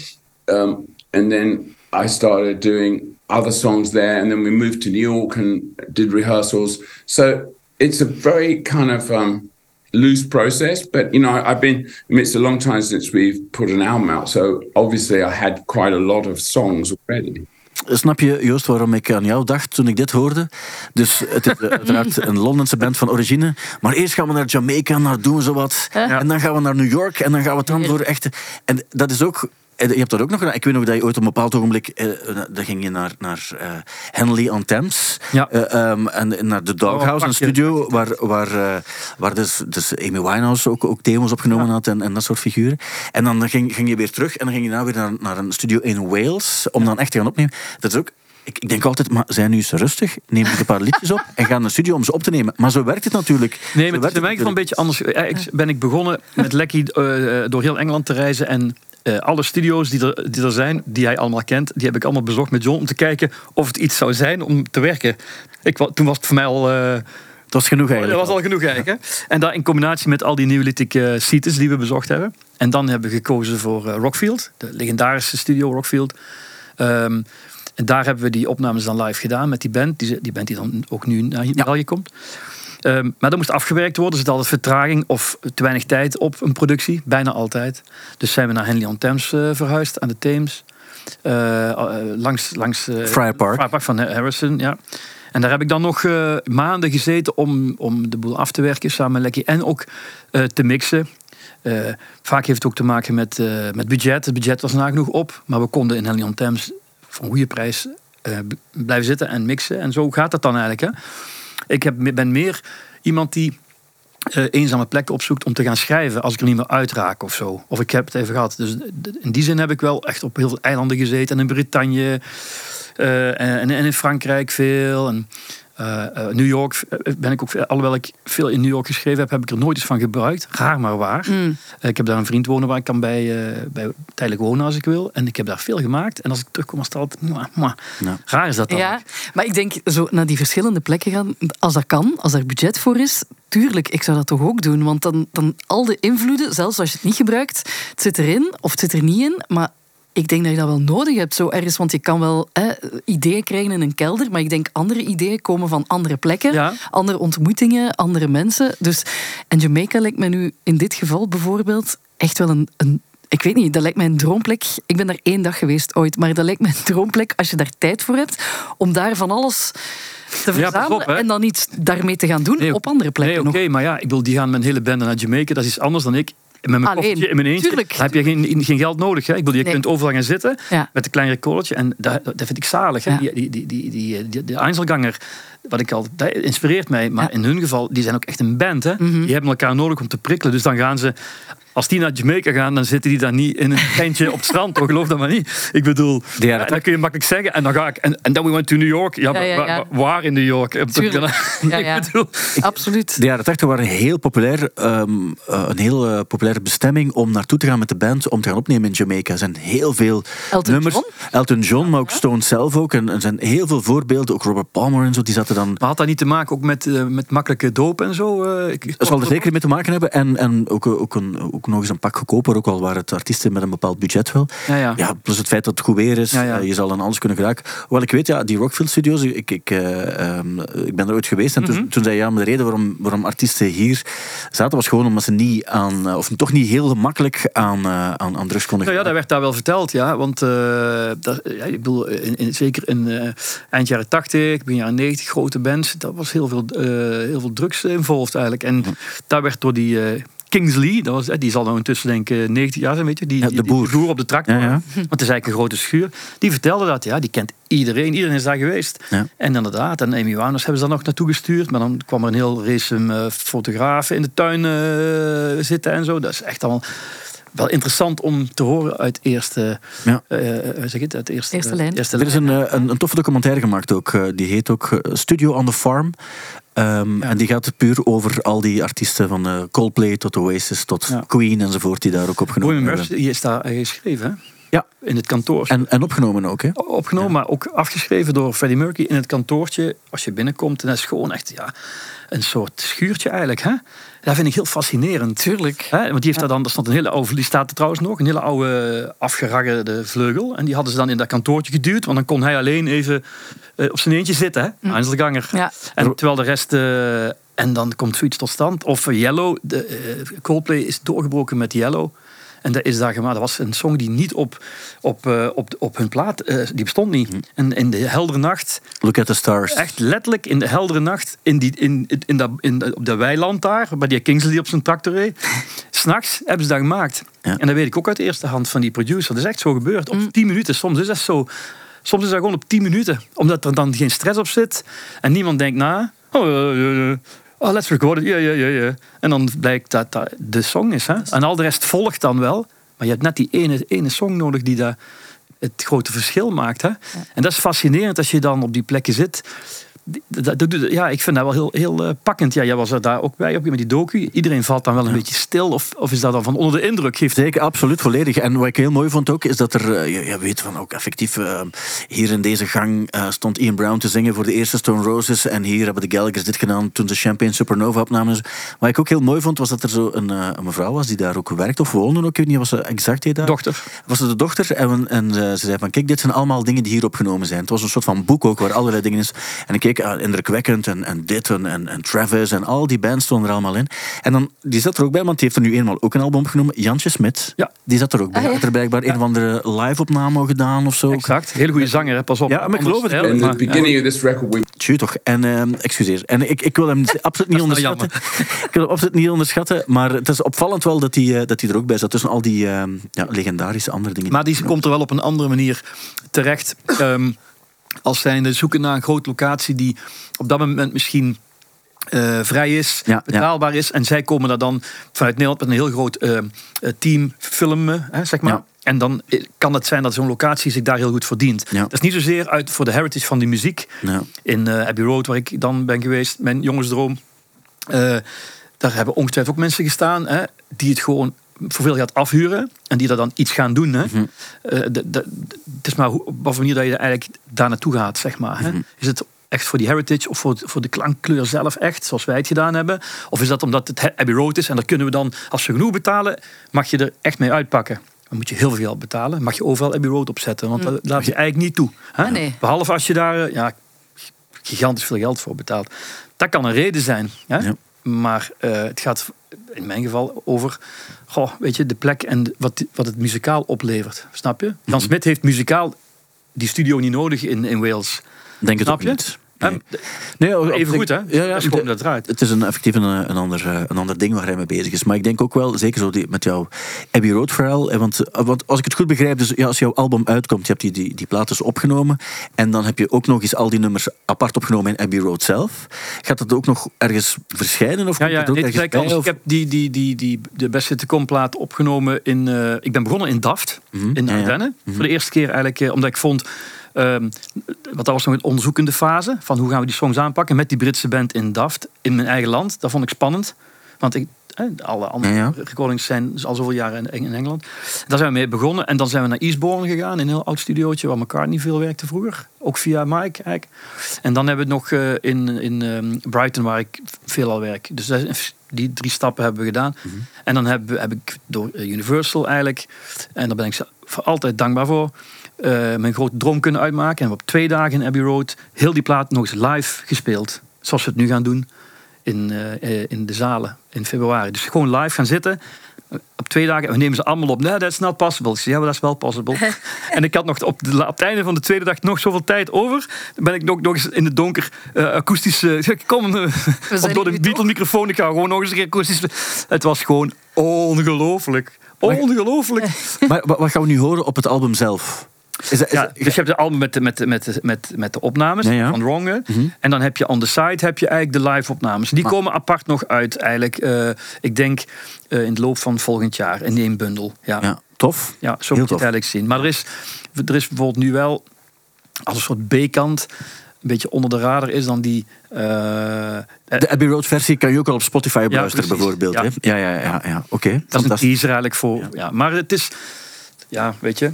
Um, and then I started doing other songs there and then we moved to New York and did rehearsals. So it's a very kind of um, loose process. But you know, I've been. It's a long time since we've put an album out, so obviously I had quite a lot of songs already. snap je, Joost, waarom ik aan jou dacht toen ik dit hoorde? Dus het is eh, uiteraard een Londense band van origine. Maar eerst gaan we naar Jamaica, naar doen zo wat. En dan gaan we naar New York en dan gaan we het dan voor echte... En dat is ook... eh, Je hebt dat ook nog gedaan. Ik weet nog dat je ooit op een bepaald ogenblik... Eh, dan ging je naar, naar eh, Henley on Thames. Ja. Eh, ehm, en naar de Doghouse, een prachtig, studio waar, waar, eh, waar dus, dus Amy Winehouse ook, ook demos opgenomen had en, en dat soort figuren. En dan ging, ging je weer terug en dan ging je nou weer naar, naar een studio in Wales om dan echt te gaan opnemen. Dat is ook... Ik, ik denk altijd, maar zijn nu eens rustig, neem ik een paar liedjes op en ga naar de studio om ze op te nemen. Maar zo werkt het natuurlijk. Nee, maar het werkt is in mijn geval een beetje anders. Eigenlijk ben ik begonnen met Lekkie eh, door heel Engeland te reizen. En eh, alle studio's die er, die er zijn, die hij allemaal kent, die heb ik allemaal bezocht met John om te kijken of het iets zou zijn om te werken. Ik, toen was het voor mij al. eh, Dat was genoeg dat eigenlijk. was al genoeg eigenlijk. Hè? En daar in combinatie met al die Neolithic eh sites die we bezocht hebben. En dan hebben we gekozen voor eh, Rockfield, de legendarische studio Rockfield. Ehm, en daar hebben we die opnames dan live gedaan met die band. Die, die band die dan ook nu naar België komt. Ehm, maar dat moest afgewerkt worden. Er zit altijd vertraging of te weinig tijd op een productie. Bijna altijd. Dus zijn we naar Henley on Thames eh, verhuisd aan de Theems. Eh, eh, langs langs eh, Friar Park. Friar Park van Harrison, ja. En daar heb ik dan nog maanden gezeten om, om de boel af te werken samen met Lekkie. En ook te mixen. Vaak heeft het ook te maken met, met budget. Het budget was nagenoeg op. Maar we konden in Henley on Thames voor een goede prijs eh, blijven zitten en mixen. En zo gaat dat dan eigenlijk. Hè. Ik heb, ben meer iemand die eh, eenzame plekken opzoekt om te gaan schrijven als ik er niet meer uitraak of zo. Of ik heb het even gehad. Dus in die zin heb ik wel echt op heel veel eilanden gezeten. En in Bretagne eh, en, en in Frankrijk veel. En, eh, eh, New York eh, ben ik ook, alhoewel ik veel in New York geschreven heb, heb ik er nooit eens van gebruikt. Raar maar waar. Mm. Eh, ik heb daar een vriend wonen waar ik kan bij, eh, bij tijdelijk wonen als ik wil. En ik heb daar veel gemaakt. En als ik terugkom, was het altijd... mwah, mwah. Ja. Raar is dat dan. Ja, maar ik denk zo naar die verschillende plekken gaan, als dat kan, als er budget voor is, tuurlijk, ik zou dat toch ook doen. Want dan, dan al de invloeden, zelfs als je het niet gebruikt, het zit erin of het zit er niet in, maar ik denk dat je dat wel nodig hebt zo ergens, want je kan wel hè, ideeën krijgen in een kelder, maar ik denk andere ideeën komen van andere plekken, Ja. andere ontmoetingen, andere mensen. Dus, en Jamaica lijkt me nu in dit geval bijvoorbeeld echt wel een, een ik weet niet, dat lijkt mij een droomplek. Ik ben daar één dag geweest ooit, maar dat lijkt mij een droomplek als je daar tijd voor hebt om daar van alles te verzamelen op, en dan iets daarmee te gaan doen Nee, op andere plekken Nee, oké, maar ja, ik bedoel, die gaan met een hele bende naar Jamaica. Dat is iets anders dan ik. Met mijn Alleen, koffertje in mijn eentje. tuurlijk. Dan heb je geen, geen geld nodig. Hè? Ik bedoel, je Nee. kunt overal gaan zitten Ja. met een klein recordertje. En dat, dat vind ik zalig. Hè? Ja. Die, die, die, die, die, die, die Einzelganger, wat ik al, dat inspireert mij. Maar Ja. Mhm. in hun geval, die zijn ook echt een band. Hè? Die hebben elkaar nodig om te prikkelen. Dus dan gaan ze... Als die naar Jamaica gaan, dan zitten die daar niet in een tentje op het strand. Toch? Geloof dat maar niet. Ik bedoel, ja, dat kun je makkelijk zeggen. En dan ga ik... En then we went to New York. Ja, Ja, ja, wa- ja. wa- waar in New York? Ja. Ik bedoel, Absoluut. De jaren 80 waren heel populair, ehm, eh, een heel eh, populaire bestemming om naartoe te gaan met de band, om te gaan opnemen in Jamaica. Er zijn heel veel Elton nummers. John? Elton John, maar ook Stone zelf ook. En er zijn heel veel voorbeelden, ook Robert Palmer en zo, die zaten dan... Maar had dat niet te maken ook met, eh, met makkelijke doop en zo? eh? ik, Dat zal er zeker mee te maken hebben. En, en ook, eh, ook, een, ook nog eens een pak goedkoper, ook al waren het artiesten met een bepaald budget wel. Ja, ja. Ja, plus het feit dat het goed weer is, Ja, eh, je zal aan alles kunnen geraken. Hoewel ik weet, ja, die Rockfield Studios, ik, ik, eh, ehm, ik ben er ooit geweest. En Mhm. toen, toen zei ja, maar de reden waarom, waarom artiesten hier zaten, was gewoon omdat ze niet aan, eh, of toch niet heel gemakkelijk aan, aan, aan drugs konden Nou ja, dat werd daar wel verteld, ja. Want dat, ja, ik bedoel, in, in- zeker in eind jaren 80, begin jaren 90, grote bands, daar was heel veel, heel veel drugs involved eigenlijk. En daar werd door die Kingsley, dat was, eh, die zal nou intussen denk ik 90 jaar zijn, weet je, die, Ja, de boer. die boer op de tractor. Ja, ja. Want het is eigenlijk een grote schuur. Die vertelde dat, ja, die kent iedereen. Iedereen is daar geweest. Ja. En inderdaad, en Amy Winehouse hebben ze daar nog naartoe gestuurd. Maar dan kwam er een heel race eh, fotografen in de tuin eh, zitten en zo. Dat is echt allemaal wel interessant om te horen uit eerste, Ja. eh, zeg je het, uit eerste, Eerste lijn. Eerste Er is een, eh, een, een toffe documentaire gemaakt ook. eh, Die heet ook eh, Studio on the Farm. Ehm, En die gaat puur over al die artiesten van eh, Coldplay tot Oasis tot Ja. Queen enzovoort die daar ook opgenomen Bohemian hebben. Rhapsody is daar eh, geschreven, hè? Ja. In het kantoor. En, en opgenomen ook, hè? opgenomen, maar ook afgeschreven door Freddie Mercury in het kantoortje. Als je binnenkomt, en dat is gewoon echt ja, een soort schuurtje eigenlijk. Hè? Dat vind ik heel fascinerend. Tuurlijk. Hè? Want die heeft daar dan, er stond een hele oude, die staat er trouwens nog, een hele oude afgeraggerde vleugel. En die hadden ze dan in dat kantoortje geduwd, want dan kon hij alleen even eh, op zijn eentje zitten, hè? Einzelganger. Ja. En terwijl de rest. eh, en dan komt zoiets tot stand. Of Yellow, de, eh, Coldplay is doorgebroken met Yellow. En dat is daar gemaakt. Dat was een song die niet op, op, uh, op, op hun plaat, uh, die bestond niet. Mhm. En in de heldere nacht, Look at the stars. echt letterlijk in de heldere nacht, in die, in, in dat, in, de- op dat weiland daar, bij die Kingsley die op zijn tractor reed, s'nachts hebben ze dat gemaakt. Ja. En dat weet ik ook uit de eerste hand van die producer. Dat is echt zo gebeurd. Op 10 minuten. Soms is dat zo. Soms is dat gewoon op 10 minuten. Omdat er dan geen stress op zit. En niemand denkt na. Oh, eh, eh, oh let's record it. Ja, ja, ja, ja. En dan blijkt dat dat de song is. Hè? En al de rest volgt dan wel. Maar je hebt net die ene, ene song nodig die daar het grote verschil maakt. Hè? En dat is fascinerend als je dan op die plekken zit. Ja, ik vind dat wel heel, heel eh, pakkend. Ja, jij was er daar ook bij op met die docu. Iedereen valt dan wel een beetje stil. Of, of is dat dan van onder de indruk? Geeft Zeker, absoluut, volledig. En wat ik heel mooi vond ook, is dat er, eh, je, je weet van ook effectief, eh, hier in deze gang stond Ian Brown te zingen voor de eerste Stone Roses. En hier hebben de Gallagher's dit gedaan toen ze Champagne Supernova opnamen. Wat ik ook heel mooi vond, was dat er zo een, een mevrouw was die daar ook werkte of woonde. Ook, ik weet niet, was ze exact heet daar? dochter. was het de dochter en, en ze zei van kijk, dit zijn allemaal dingen die hier opgenomen zijn. Het was een soort van boek ook waar allerlei dingen is. En ik keek, ah, indrukwekkend en, en dit en, en, en Travis en al die bands stonden er allemaal in. En dan, die zat er ook bij, want die heeft er nu eenmaal ook een album opgenomen. Jantje Smit, Ja. die zat er ook bij. Ah, ja. Had er blijkbaar een of andere live-opname gedaan of zo. Exact. Hele goede zanger, hè? pas op. Ja, maar ik geloof het. In the beginning of this record, we toch. En, ehm, excuseer. En ik, ik wil hem absoluut niet onderschatten. ik wil hem absoluut niet onderschatten. Maar het is opvallend wel dat hij, eh, dat hij er ook bij zat. Tussen al die ehm, ja, legendarische andere dingen. Maar die komt er wel op een andere manier terecht. Ehm, als zijnde zoeken naar een grote locatie die op dat moment misschien eh, vrij is, Ja, betaalbaar is. En zij komen daar dan vanuit Nederland met een heel groot eh, eh, team filmen, hè, zeg maar. Ja. En dan kan het zijn dat zo'n locatie zich daar heel goed verdient. Dat is niet zozeer uit voor de heritage van die muziek. In Abbey Road, waar ik dan ben geweest, mijn jongensdroom. daar hebben ongetwijfeld ook mensen gestaan hè, die het gewoon voor veel geld afhuren. En die daar dan iets gaan doen. Hè. Mhm. Eh, het is maar hoe, op wat manier dat je eigenlijk daar naartoe gaat, zeg maar. Hè. Mhm. Is het echt voor die heritage of voor, voor de klankkleur zelf echt, zoals wij het gedaan hebben? Of is dat omdat het Abbey Road is en daar kunnen we dan, als we genoeg betalen, mag je er echt mee uitpakken? Dan moet je heel veel geld betalen. Mag je overal Abbey Road opzetten, want dat laat je eigenlijk niet toe. Hè? Ah, nee. Behalve als je daar eh, ja, gigantisch veel geld voor betaalt. Dat kan een reden zijn. Hè? Ja. Maar eh, het gaat in mijn geval over goh, weet je, de plek en wat, wat het muzikaal oplevert. Snap je? Jan Smit heeft muzikaal die studio niet nodig in, in Wales. Denk het Snap ook je? niet. Hè? Nee. Nee, op- Even op- goed, hè? Ja, ja, Dat is gewoon de- dat eruit. Het is een, effectief een, een, ander, eh, een ander ding waar hij mee bezig is. Maar ik denk ook wel, zeker zo die, met jouw Abbey Road verhaal. eh, Want, eh, want als ik het goed begrijp, dus ja, als jouw album uitkomt, je hebt die, die, die plaat dus opgenomen. En dan heb je ook nog eens al die nummers apart opgenomen in Abbey Road zelf. Gaat dat ook nog ergens verschijnen? Of Ja, ja, ook ergens bij, of- Ik heb die, die, die, die, de beste te kom plaat opgenomen in... ik ben begonnen in Daft, Mhm, in ja, ja. Ardennen. Voor de eerste keer eigenlijk, omdat ik vond... ehm, want dat was nog een onderzoekende fase. Van hoe gaan we die songs aanpakken met die Britse band in Daft. In mijn eigen land. Dat vond ik spannend. Want ik, alle andere Ja, ja. recordings zijn dus al zoveel jaren in, in Engeland. Daar zijn we mee begonnen. En dan zijn we naar Eastbourne gegaan. Een heel oud studiootje waar McCartney veel werkte vroeger. Ook via Mike eigenlijk. En dan hebben we het nog eh, in, in ehm, Brighton waar ik veel al werk. Dus dat is- die drie stappen hebben we gedaan. Mhm. En dan heb, heb ik door eh, Universal eigenlijk... En daar ben ik ze voor altijd dankbaar voor. Eh, mijn grote droom kunnen uitmaken. En we hebben op twee dagen in Abbey Road heel die plaat nog eens live gespeeld. Zoals we het nu gaan doen in, eh, eh, in de zalen in februari. Dus gewoon live gaan zitten. Op twee dagen. En we nemen ze allemaal op. Nee, dat is not possible. Ik zei, ja, dat is wel possible. en ik had nog op, de, op het einde van de tweede dag nog zoveel tijd over. Dan ben ik nog, nog eens in het donker eh, akoestisch... kom, zijn op door de hier Beatle microfoon. Ik ga gewoon nog eens een keer akoestisch... Het was gewoon ongelooflijk. Ongelooflijk. Maar wa- wat gaan we nu horen op het album zelf? Is dat, is Ja, dat- dus je hebt de album met de, met de, met de, met, met de opnames Ja, ja. van Wrong. hè. Mhm. En dan heb je on the side heb je eigenlijk de live opnames. Die komen apart nog uit eigenlijk. eh, ik denk eh, in de loop van volgend jaar in één bundel. Ja, ja. ja, tof. zo Heel moet je het tof. eigenlijk zien. Maar er is, er is bijvoorbeeld nu wel als een soort B-kant een beetje onder de radar is dan die... eh, De Abbey Road versie kan je ook al op Spotify beluisteren, bijvoorbeeld. Ja. Ja, ja, ja. ja. Oké, dat is een teaser eigenlijk voor... Ja. maar het is... Ja, weet je...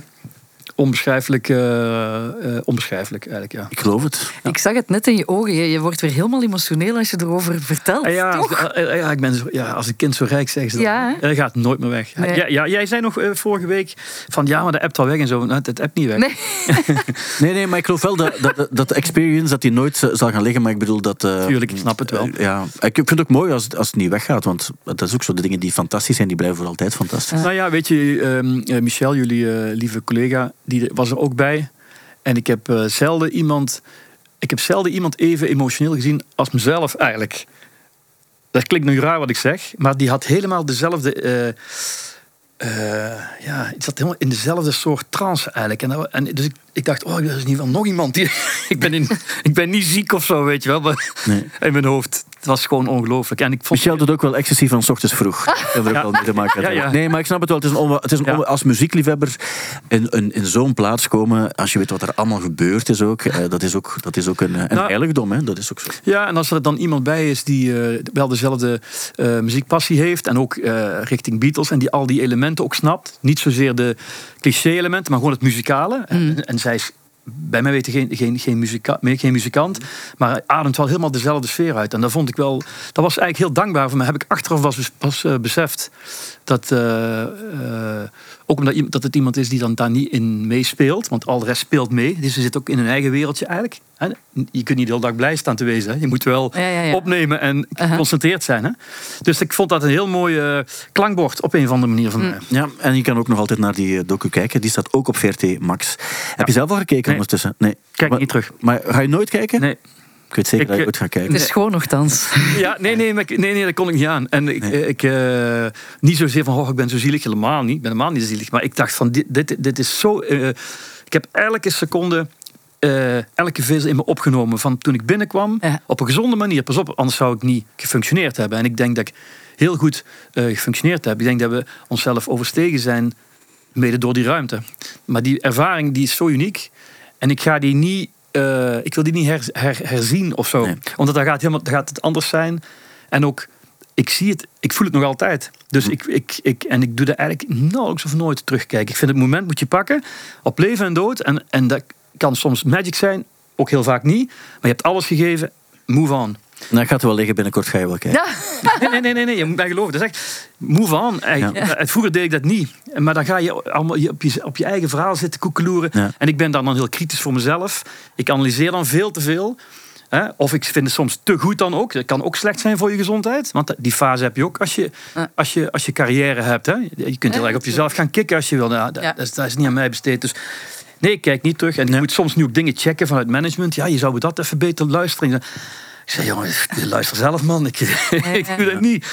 onbeschrijfelijk, eh, eh, onbeschrijfelijk eigenlijk, ja. Ik geloof het. Ik zag het net in je ogen. Je, je wordt weer helemaal emotioneel als je erover vertelt. Ah, ja, toch? ja, ik ben zo, ja, als een kind zo rijk zeggen ze dat. Ja? Dat gaat nooit meer weg. Nee. Ja, ja, jij zei nog eh, vorige week van ja, maar de app al weg en zo. Nou, het app niet weg. Nee. Nee, nee, maar ik geloof wel dat, dat, dat de experience dat die nooit zal gaan liggen. Maar ik bedoel dat... eh, Tuurlijk, ik snap het wel. ja, ik vind het ook mooi als, als het niet weggaat. Want dat is ook zo. De dingen die fantastisch zijn, die blijven voor altijd fantastisch. Nou ja, weet je, ehm, eh, Michel, jullie eh, lieve collega, die was er ook bij. En ik heb eh, zelden iemand, ik heb zelden iemand even emotioneel gezien als mezelf eigenlijk. Dat klinkt nu raar wat ik zeg, maar die had helemaal dezelfde. eh, eh, ja, het zat helemaal in dezelfde soort trance eigenlijk. En, en dus ik, ik dacht, oh, er is in ieder geval nog iemand die. ik, ben in, ik ben niet ziek of zo, weet je wel. Maar Nee. in mijn hoofd. Het was gewoon ongelooflijk. En ik vond. Michel doet ook wel excessief van 's ochtends vroeg. Dat heeft er ook Ja. wel mee te maken. Ja, ja. Nee, maar ik snap het wel. Het is een onwa- het is een als muziekliefhebber in, in, in zo'n plaats komen, als je weet wat er allemaal gebeurd is ook, eh, dat is ook, dat is ook een, een Nou, heiligdom. Hè? Dat is ook zo. Ja, en als er dan iemand bij is die eh, wel dezelfde eh, muziekpassie heeft en ook eh, richting Beatles en die al die elementen ook snapt, niet zozeer de cliché-elementen, maar gewoon het muzikale. En, en zij is bij mij weten geen, geen, geen, muzika, geen muzikant, maar ademt wel helemaal dezelfde sfeer uit. En dat vond ik wel, dat was eigenlijk heel dankbaar voor me. Heb ik achteraf pas, pas eh, beseft dat, eh, eh, ook omdat iemand- dat het iemand is die dan daar niet in meespeelt, want al de rest speelt mee. Dus ze zit ook in hun eigen wereldje eigenlijk. Hè. Je kunt niet de hele dag blij staan te wezen. Hè. Je moet wel Ja, ja, ja. opnemen en geconcentreerd zijn. Hè. Dus ik vond dat een heel mooi eh, klankbord op een of andere manier van mij. Ja, en je kan ook nog altijd naar die docu kijken. Die staat ook op VRT Max. Heb je zelf al gekeken Nee. ondertussen? Nee. Kijk maar, niet terug. Maar ga je nooit kijken? Nee. Ik weet zeker Ik, dat je eh, ooit gaat kijken. Het is gewoon nogthans. Ja, nee, nee, nee, nee, dat kon ik niet aan. En ik, Nee. ik eh, niet zozeer van, oh, ik ben zo zielig, helemaal niet. Ik ben helemaal niet zielig. Maar ik dacht van, dit, dit, dit is zo... eh, ik heb elke seconde, eh, elke vezel in me opgenomen van toen ik binnenkwam. Ja. Op een gezonde manier. Pas op, anders zou ik niet gefunctioneerd hebben. En ik denk dat ik heel goed eh, gefunctioneerd heb. Ik denk dat we onszelf overstegen zijn, mede door die ruimte. Maar die ervaring die is zo uniek. En ik ga die niet... eh, ik wil die niet her- her- herzien of zo. Nee. Omdat dan gaat, helemaal, dan gaat het anders zijn. En ook, ik zie het, ik voel het nog altijd. Dus ik, ik, ik, en ik doe er eigenlijk nauwelijks of nooit terugkijken. Ik vind het moment moet je pakken, op leven en dood. En, en dat kan soms magic zijn, ook heel vaak niet. Maar je hebt alles gegeven, move on. Nou, gaat er wel liggen, binnenkort ga je wel kijken. Ja, Nee, nee, nee, nee, nee je moet mij geloven. Dat is echt, move on. Ja. Eh, Vroeger deed ik dat niet. Maar dan ga je allemaal op je, op je eigen verhaal zitten koekeloeren. Ja. En ik ben dan, dan heel kritisch voor mezelf. Ik analyseer dan veel te veel. Hè? Of ik vind het soms te goed dan ook. Dat kan ook slecht zijn voor je gezondheid. Want die fase heb je ook als je, als je, als je carrière hebt. Hè? Je kunt heel erg op jezelf gaan kicken als je wil. Nou, dat, Ja. dat, is, dat is niet aan mij besteed. Dus nee, ik kijk niet terug. En je moet soms nu ook dingen checken vanuit management. Ja, je zou dat even beter luisteren. Ik zei, jongen, luister zelf man. Ik, ik doe dat niet.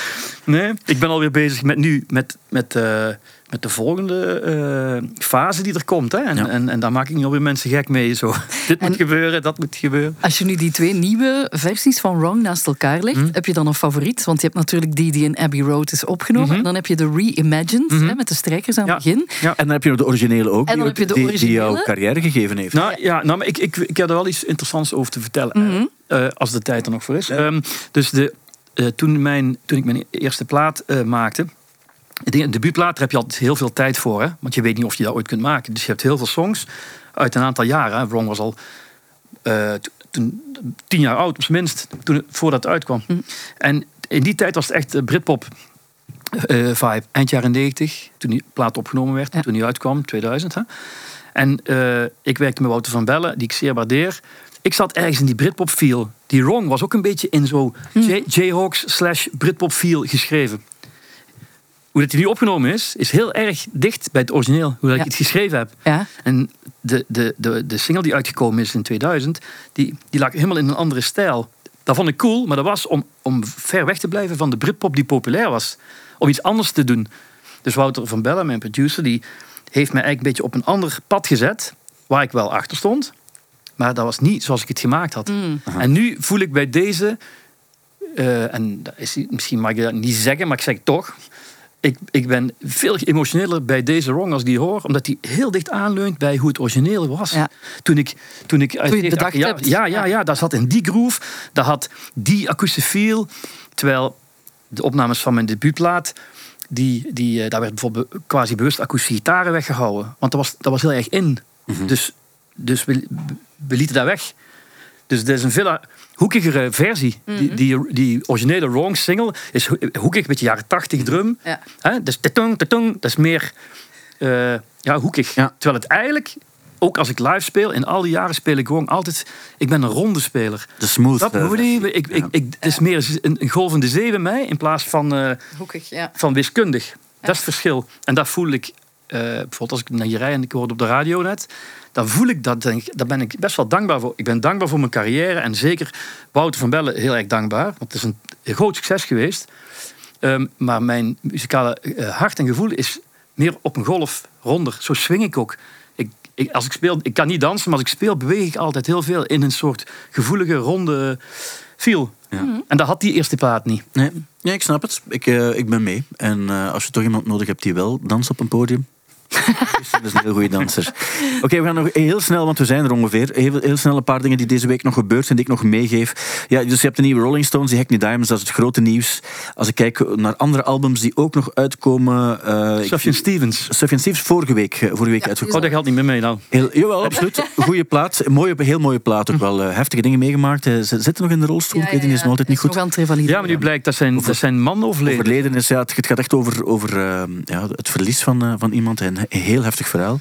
Nee, ik ben alweer bezig met nu met, met, eh, met de volgende eh, fase die er komt. Hè? En, Ja. en, en daar maak ik niet alweer mensen gek mee. Zo, dit En- moet gebeuren, dat moet gebeuren. Als je nu die twee nieuwe versies van Wrong naast elkaar legt, Mhm. heb je dan een favoriet? Want je hebt natuurlijk die die in Abbey Road is opgenomen. Mhm. En dan heb je de reimagined, Mhm. hè, met de strijkers aan Ja. het begin. En dan heb je de originele ook, En die, dan heb je de die- die jouw originele. carrière gegeven heeft. Nou ja, nou, maar ik, ik, ik heb er wel iets interessants over te vertellen. Mhm. eh, als de tijd er nog voor is. Ehm, dus de, eh, toen, mijn, toen ik mijn eerste plaat eh, maakte. De debuutplaat, daar heb je altijd heel veel tijd voor. Hè? Want je weet niet of je dat ooit kunt maken. Dus je hebt heel veel songs uit een aantal jaren. Wrong was al eh, toen, tien jaar oud, op zijn minst, toen voordat het uitkwam. En in die tijd was het echt eh, Britpop eh, vibe. Eind jaren 90, toen die plaat opgenomen werd, Ja. toen die uitkwam, 2000. Hè. En ik werkte met Wouter van Bellen, die ik zeer waardeer. Ik zat ergens in die Britpop feel. Die Wrong was ook een beetje in zo J- Jayhawks slash Britpop feel geschreven. Hoe dat hij nu opgenomen is, is heel erg dicht bij het origineel. Hoe dat Ja. ik het geschreven heb. Ja. En de, de, de, de single die uitgekomen is in 2000, die, die lag helemaal in een andere stijl. Dat vond ik cool, maar dat was om, om ver weg te blijven van de Britpop die populair was. Om iets anders te doen. Dus Wouter van Bellen, mijn producer, die heeft mij eigenlijk een beetje op een ander pad gezet. Waar ik wel achter stond. Maar dat was niet zoals ik het gemaakt had. Mm. En nu voel ik bij deze, eh, en dat is, misschien mag ik dat niet zeggen, maar ik zeg het toch. Ik, ik ben veel emotioneler bij deze Wrong als die hoor, omdat die heel dicht aanleunt bij hoe het origineel was. Ja. Toen ik, toen ik uit Toen je het 70 bedacht ja, hebt. Ja, ja, dat zat in die groove, dat had die akoestische feel. Terwijl de opnames van mijn debuutplaat, die, die, eh, daar werd bijvoorbeeld quasi bewust akoestische gitaren weggehouden. Want dat was, dat was heel erg in Dus, dus we, we lieten dat weg. Dus het is een veel hoekigere versie. die, die, die originele Wrong single is ho- hoekig, een beetje jaren 80 drum. Ja. Hè? Dus tetong, tetong, dat is meer eh, ja, hoekig. Ja. Terwijl het eigenlijk, ook als ik live speel, in al die jaren speel ik gewoon altijd... Ik ben een ronde speler. De smooth. Die- versie. ik, ik, ik, het is meer een, een golvende zee bij mij in plaats van, eh, Hoekig, ja. van wiskundig. Dat is het verschil. En dat voel ik, eh, bijvoorbeeld als ik naar je rij en ik hoorde op de radio net, dan voel ik dat, denk, ik- daar ben ik best wel dankbaar voor. Ik ben dankbaar voor mijn carrière en zeker Wouter van Bellen heel erg dankbaar, want het is een, groot succes geweest. Ehm, maar mijn muzikale eh, hart en gevoel is meer op een golf ronder. Zo swing ik ook. Ik, ik, als ik, speel, ik kan niet dansen, maar als ik speel beweeg ik altijd heel veel in een soort gevoelige, ronde feel. Ja. En dat had die eerste plaat niet. Nee, ja, ik snap het. Ik, eh, ik ben mee. En eh, als je toch iemand nodig hebt die wel danst op een podium. Dat is een heel goede danser. Oké, we gaan nog heel snel, want we zijn er ongeveer. Heel, heel snel een paar dingen die deze week nog gebeurd zijn, die ik nog meegeef. Ja, dus je hebt de nieuwe Rolling Stones, die Hackney Diamonds, dat is het grote nieuws. Als ik kijk naar andere albums die ook nog uitkomen. eh, ik- Sufjan Stevens. Sufjan Stevens, vorige week, eh, vorige week Ja, uitgekomen. Oh, dat geldt niet meer mee dan. Heel, jawel, absoluut. Goede plaat. Mooie, heel mooie plaat. Ook wel eh, heftige dingen meegemaakt. Hij zit zit nog in de rolstoel. ik weet niet, is nog altijd niet goed. Ja, maar nu blijkt dat zijn, dat zijn man overleden. overleden is. Ja, het het gaat echt over, over eh, ja, het verlies van, van iemand. Een he- heel heftig verhaal.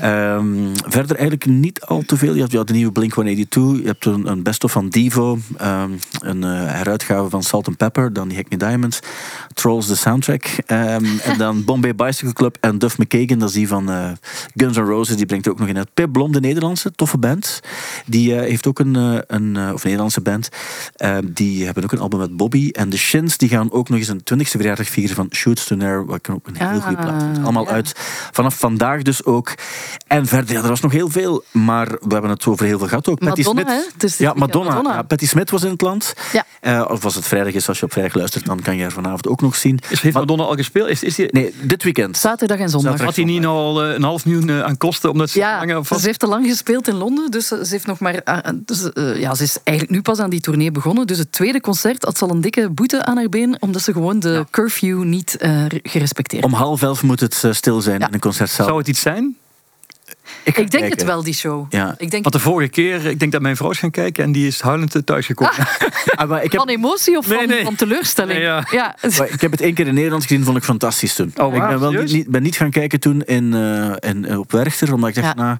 Ehm, verder eigenlijk niet al te veel. Je hebt de nieuwe Blink-182. Je hebt een, een best-of van Devo. ehm, een eh, heruitgave van Salt and Pepper. Dan die Hackney Diamonds. Trolls, de soundtrack. Ehm, en dan Bombay Bicycle Club en Duff McKagan. Dat is die van eh, Guns N' Roses. Die brengt er ook nog in uit. Pip Blom, de Nederlandse, toffe band. Die eh, heeft ook een, een of een Nederlandse band. Die hebben ook een album met Bobby. En de Shins die gaan ook nog eens een 20ste verjaardag vieren van Shoots to Nair. Wat ik ook een heel Ah, goede plaat vind. Allemaal ja. uit. Vanaf vandaag dus ook. En verder, ja, er was nog heel veel. Maar we hebben het over heel veel gehad ook. Patty Madonna, Smith. is dit ja, Madonna. Madonna. Ja, Patty Smith was in het land. Ja. Eh, of als het vrijdag is, als je op vrijdag luistert, dan kan je haar vanavond ook nog zien. Is, heeft Maar- Madonna al gespeeld? Is, is die, Nee, dit weekend. Zaterdag en zondag. Zaterdag. had hij niet al eh, een half miljoen eh, aan kosten? Omdat ze Ja, dus vast... ze heeft te lang gespeeld in Londen, dus ze heeft nog maar. Dus, ja, ze is eigenlijk nu pas aan die tournee begonnen. Dus het tweede concert had ze al een dikke boete aan haar been, omdat ze gewoon de curfew niet eh, gerespecteerd Om half elf moet het stil zijn Ja. in een concertzaal. Zou het iets zijn? Ik, denk kijken. het wel, die show. Ja. Ik denk Want de vorige keer, ik denk dat mijn vrouw is gaan kijken en die is huilend thuisgekomen. Ah, maar ik, heb, van emotie of Nee, van, nee. van teleurstelling? Nee, ja. ik heb het één keer in Nederland gezien, vond ik fantastisch toen. Oh, ik ben, wel niet, ben niet gaan kijken toen in, eh, in, eh, op Werchter, omdat ik dacht, Ja. nou,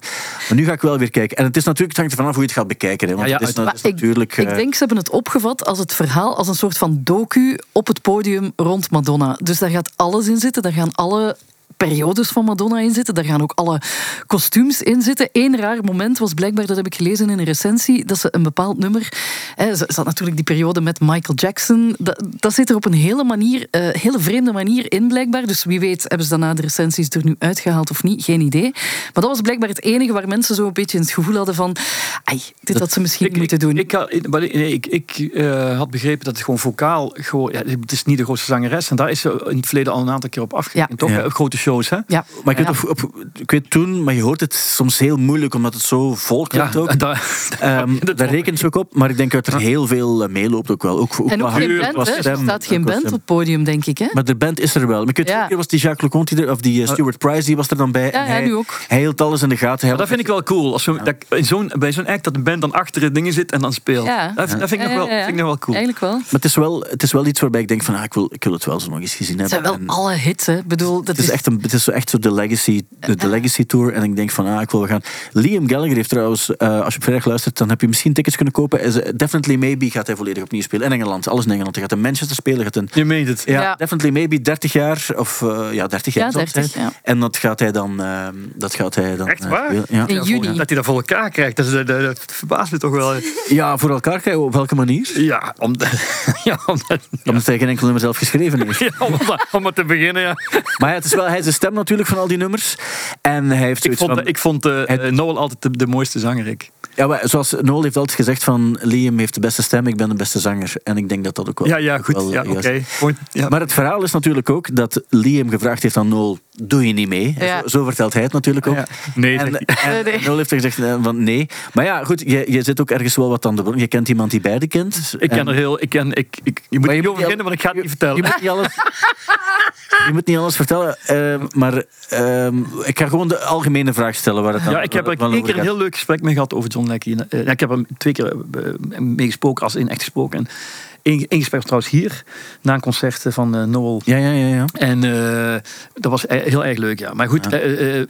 maar nu ga ik wel weer kijken. En het is natuurlijk, het hangt er vanaf hoe je het gaat bekijken. Hè, want Ja, ja, het is, is Maar ik- natuurlijk... Ik eh, denk, ze hebben het opgevat als het verhaal, als een soort van docu op het podium rond Madonna. Dus daar gaat alles in zitten. Daar gaan alle periodes van Madonna in zitten. Daar gaan ook alle kostuums in zitten. Eén raar moment was blijkbaar, dat heb ik gelezen in een recensie, dat ze een bepaald nummer... Hè, ze had natuurlijk die periode met Michael Jackson. Dat, dat zit er op een hele manier, eh, hele vreemde manier in, blijkbaar. Dus wie weet hebben ze daarna de recensies er nu uitgehaald of niet. Geen idee. Maar dat was blijkbaar het enige waar mensen zo een beetje het gevoel hadden van... Ai, dit had ze misschien niet moeten doen. Ik, had- nee, ik, ik eh, had begrepen dat het gewoon vocaal... Gewoon, ja, het is niet de grootste zangeres. En daar is ze in het verleden al een aantal keer op afgerekend. Toch? Ja. Grote shows, hè? ja. Maar ik weet, Ja. op, ik weet toen, maar je hoort het soms heel moeilijk, omdat het zo vol klinkt ook. daar, Ehm, dat daar rekent ze ook op, maar ik denk dat er heel veel eh, meeloopt ook wel. Ook, ook En ook geen band, qua hè? Er stem, staat geen band stem. op het podium, denk ik. Hè? Maar de band is er wel. Maar ik weet, Ja. vorige keer was die Jacques Leconte er, of die eh, Stuart Price, die was er dan bij. Ja, hij, nu ook. Hij hield alles in de gaten. Maar dat vind ik wel cool. Als dat, in zo'n, bij zo'n act dat een band dan achter het dingen zit en dan speelt. Ja. Dat, dat vind ik nog wel, vind ik nog wel cool. Eigenlijk wel. Maar het is, wel, het is wel iets waarbij ik denk van, ah, ik, wil, ik wil het wel zo nog eens gezien Het hebben. zijn wel alle hits, hè. Bedoel, dat het is, is, echt, een, het is zo echt zo de legacy, de, de legacy tour. En ik denk van, ah, ik wil gaan. Liam Gallagher heeft trouwens, eh, als je op vrijdag luistert, dan heb je misschien tickets kunnen kopen. Is, eh, Definitely Maybe gaat hij volledig opnieuw spelen. In Engeland, alles in Engeland. Hij gaat in Manchester spelen. Gaat in, Je meent het. ja, Ja. Definitely Maybe 30 jaar. Of eh, ja, 30 jaar. Ja, zal het 30, zijn. ja. En dat gaat hij dan... eh, dat gaat hij dan Echt waar? Ja. In juni. Dat hij dat voor elkaar krijgt, dat, is, dat, dat verbaast me toch wel. ja, voor elkaar krijgen. Op welke manier? Ja, omdat, ja, omdat, Omdat hij geen enkel nummer zelf geschreven heeft. ja, om, om maar te beginnen. Ja. Maar ja, het is wel, hij de stem natuurlijk van al die nummers. En hij heeft Ik vond, van... ik vond eh, Het- eh, Noel altijd de, de mooiste zanger. Ik. Ja, maar zoals Noel heeft altijd gezegd van Liam heeft de beste stem, ik ben de beste zanger. En ik denk dat dat ook wel... Ja, ja, goed. wel, Ja. Maar het verhaal is natuurlijk ook dat Liam gevraagd heeft aan Noel, doe je niet mee? Ja. Zo, zo vertelt hij het natuurlijk ook. Ja. Nee, en, en Nee, nee. Noel heeft gezegd eh, van nee. Maar ja, goed, je, je zit ook ergens wel wat aan de bron. Je kent iemand die beide kent. Ik ken En- er heel... Ik ken, ik, ik, je moet Maar je niet over beginnen, want ik ga het niet Je vertellen. moet niet alles, je moet niet alles vertellen, ehm, maar ehm, ik ga gewoon de algemene vraag stellen waar het dan Ja, ik heb er één keer een heel leuk gesprek mee gehad over John Eh, Ik heb hem twee keer eh, mee gesproken, als in echt gesproken. En één, één gesprek was trouwens hier, na een concert van eh, Noel. Ja, ja, ja. ja. En eh, dat was e- heel erg leuk, ja. Maar goed, Ja. eh, eh,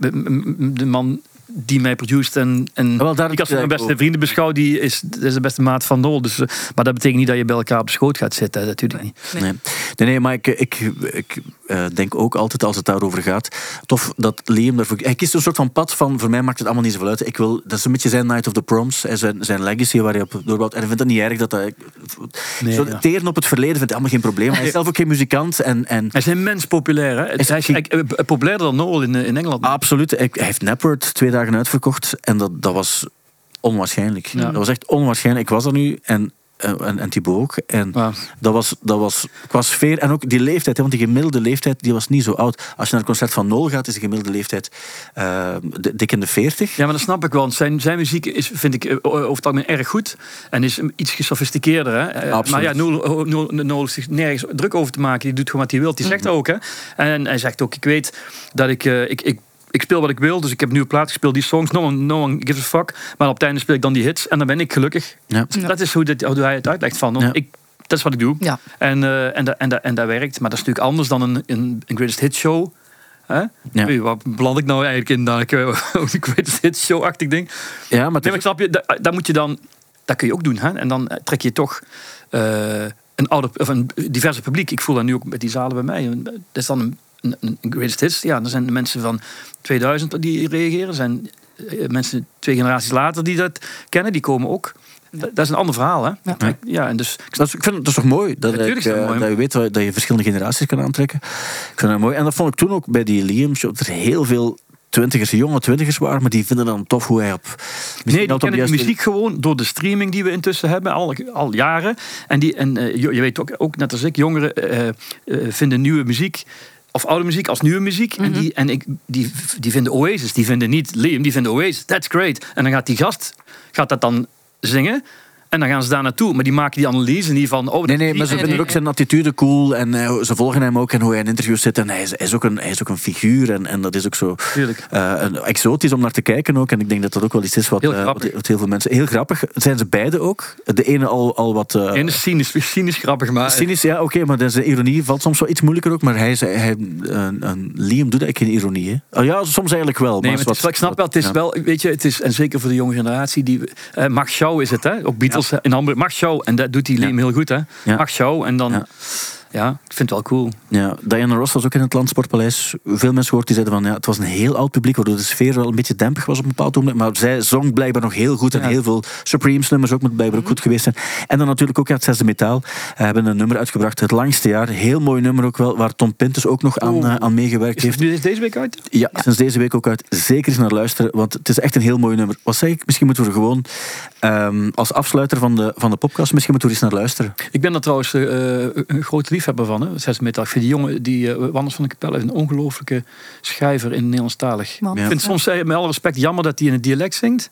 de man die mij produceert en, en wel, daar ik als mijn beste vrienden beschouw, die is, de beste maat van Noel. Dus, eh, maar dat betekent niet dat je bij elkaar op schoot gaat zitten, natuurlijk niet. Nee. Nee. nee, nee, maar ik, ik, ik eh, denk ook altijd als het daarover gaat. Tof dat Liam daarvoor. Hij kiest een soort van pad van. Voor mij maakt het allemaal niet zoveel uit. Ik wil, dat is een beetje zijn Night of the Proms. en Zijn, zijn legacy waar hij op doorbouwt. En hij vindt het niet erg dat hij. Nee, zo ja. teren op het verleden vindt hij allemaal geen probleem. Hij is zelf ook geen muzikant. En, en Hij is immens populair, hè? Is- Hij is eigenlijk, eh, populairder dan Noel in, eh, in Engeland. absoluut. Hij hij heeft Napword twee dagen uitverkocht. En dat, dat was onwaarschijnlijk. Ja. Dat was echt onwaarschijnlijk. Ik was er nu. En, eh, en, en Thibaut ook. En Ja. Dat was, dat was qua sfeer en ook die leeftijd. Hè, want die gemiddelde leeftijd die was niet zo oud. Als je naar het concert van Nol gaat, is de gemiddelde leeftijd d- dik in de 40. Ja, maar dat snap ik wel. Want zijn, zijn muziek is, vind ik, eh, over het algemeen erg goed. En is iets gesofisticeerder. Hè? Eh, Absoluut. Maar ja, Noel, Noel, Noel is zich nergens druk over te maken. Die doet gewoon wat hij wil. Die zegt ook. Hè? En hij zegt ook, ik weet dat ik... ik, ik ik speel wat ik wil, dus ik heb een nieuwe plaat gespeeld, die songs, no one, no one gives a fuck. Maar op het einde speel ik dan die hits en dan ben ik gelukkig. Ja. Ja. Dat is hoe, dit, hoe hij het uitlegt van. Ik, dat is wat ik doe. Ja. En, eh, en, dat, en, en dat werkt. Maar dat is natuurlijk anders dan een, een, een greatest hit show. Hè? Ja. Wat beland ik nou eigenlijk in dan ik, een greatest hit show-achtig ding? Ja, maar Nee, maar snap je, dat, dat moet je dan, dat kun je ook doen. Hè? En dan eh, trek je toch eh, een, ouder, of een diverse publiek. Ik voel dat nu ook met die zalen bij mij. Dat is dan een, een, een greatest hits. Ja, dan zijn de mensen van 2000 die reageren. Er zijn eh, mensen twee generaties later die dat kennen, die komen ook. Dat, dat is een ander verhaal, hè? Ja. Ja, ja en dus dat ik vind het is toch mooi dat, Natuurlijk ik, is dat eh, mooi. dat je weet dat, je verschillende generaties kan aantrekken. Ik vind dat mooi. En dat vond ik toen ook bij die Liam show. Er heel veel twintigers, jonge twintigers waren, maar die vinden dan tof hoe hij op. misschien Nee, die kennen de de muziek gewoon door de streaming die we intussen hebben, al, al jaren. En, die, en eh, je, je weet ook, ook, net als ik, jongeren vinden nieuwe muziek, of oude muziek als nieuwe muziek. En, die, en ik, die, die vinden Oasis, die vinden niet Liam, die vinden Oasis. That's great. En dan gaat die gast gaat dat dan zingen. En dan gaan ze daar naartoe. Maar die maken die analyse niet van... Oh, Nee, nee, maar ze vinden ook zijn attitude cool en eh, ze volgen hem ook en hoe hij in interviews zit. En hij is, hij is, ook, een, hij is ook een figuur en, en dat is ook zo eh, een, exotisch om naar te kijken ook. En ik denk dat dat ook wel iets is wat, Heel eh, wat, wat heel veel mensen... Heel grappig. Zijn ze beide ook? De ene al, al wat... eh, En is cynisch, cynisch grappig, maar... Cynisch, ja, oké, maar de ironie valt soms wel iets moeilijker ook. Maar hij, hij, Liam doet eigenlijk geen ironie, hè? Oh, ja, soms eigenlijk wel. Nee, maar is het is, wat- ik snap wel, het is ja. wel, weet je, het is, en zeker voor de jonge generatie, die, Max Schouw is het, hè? Ook Beatles in Hamburg. Max Schouw, en dat doet die Liam heel goed, hè? Ja. Max Schouw, en dan, Ja. ik vind het wel cool. Ja, Diana Ross was ook in het Landsportpaleis. Veel mensen gehoord die zeiden van ja, het was een heel oud publiek, waardoor de sfeer wel een beetje dempig was op een bepaald moment. Maar zij zong blijkbaar nog heel goed en Ja. heel veel Supremes nummers ook moet blijkbaar ook goed geweest zijn. En dan natuurlijk ook ja, het zesde metaal. We hebben een nummer uitgebracht, het langste jaar. Heel mooi nummer ook wel, waar Tom Pintus ook nog aan, eh, aan meegewerkt Is heeft. het nu deze week uit? Ja, sinds deze week ook uit. Zeker eens naar luisteren, want het is echt een heel mooi nummer. Wat zeg ik? Misschien moeten we er gewoon ehm, als afsluiter van de, van de podcast, misschien moeten we er eens naar luisteren. Ik ben er trouwens eh, een grote liefhebber van, hè? Zes. Ik vind die jongen, die uh, Wanders van de Kapelle, een ongelooflijke schrijver in Nederlandstalig. Ja. Ik vind soms, eh, met alle respect, jammer dat hij in het dialect zingt.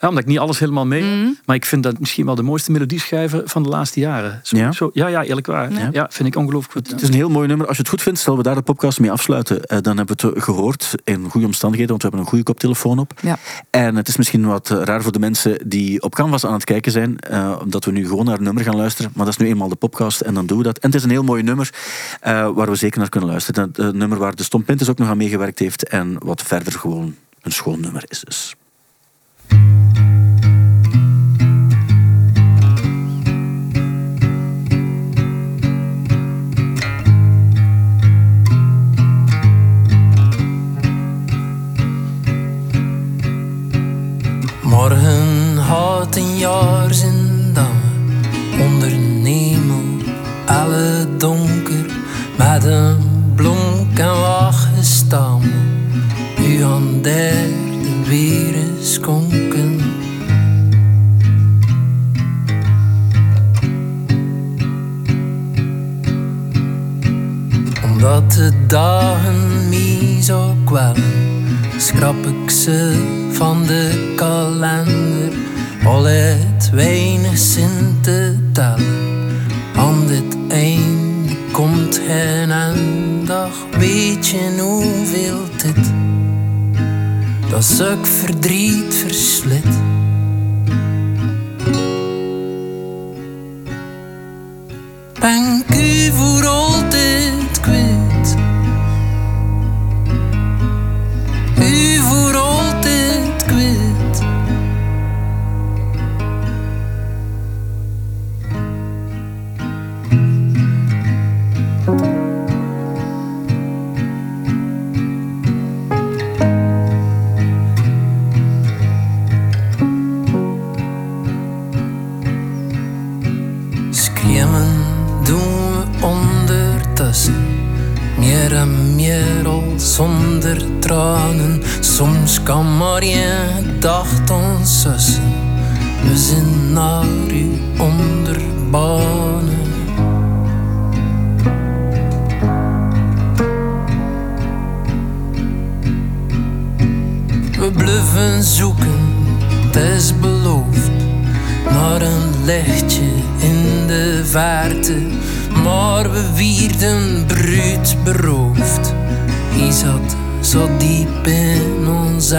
Ja, omdat ik niet alles helemaal mee heb. Mhm. Maar ik vind dat misschien wel de mooiste melodieschrijver van de laatste jaren. Zo, Ja? Zo, ja, ja, eerlijk waar. Ja. Ja. vind ik ongelooflijk goed. Het is een heel mooi nummer. Als je het goed vindt, zullen we daar de podcast mee afsluiten. Eh, dan hebben we het gehoord in goede omstandigheden, want we hebben een goede koptelefoon op. Ja. En het is misschien wat eh, raar voor de mensen die op Canvas aan het kijken zijn, eh, omdat we nu gewoon naar een nummer gaan luisteren. Maar dat is nu eenmaal de podcast en dan doen we dat. En het is een heel mooi nummer eh, waar we zeker naar kunnen luisteren. Het eh, nummer waar de Stom Pintus ook nog aan meegewerkt heeft en wat verder gewoon een schoon nummer is. Dus. Morgen had een jaar zijn dat we onder alle donker met een blonk en wacht. U aan derde weer eens konken. Omdat de dagen mij zo kwellen schrap ik ze van de kalender. Al het weinig zin te tellen, aan dit einde komt hen en dag. Weet je hoeveel dit, dat suk verdriet verslit. Ik u voor altijd kwijt. Al zonder tranen. Soms kan maar je gedacht ons. We zijn naar u onderbanen. We bluffen zoeken, het is beloofd naar een lichtje in de verte. Maar we wierden bruut beroofd. Hij zat zo diep in ons.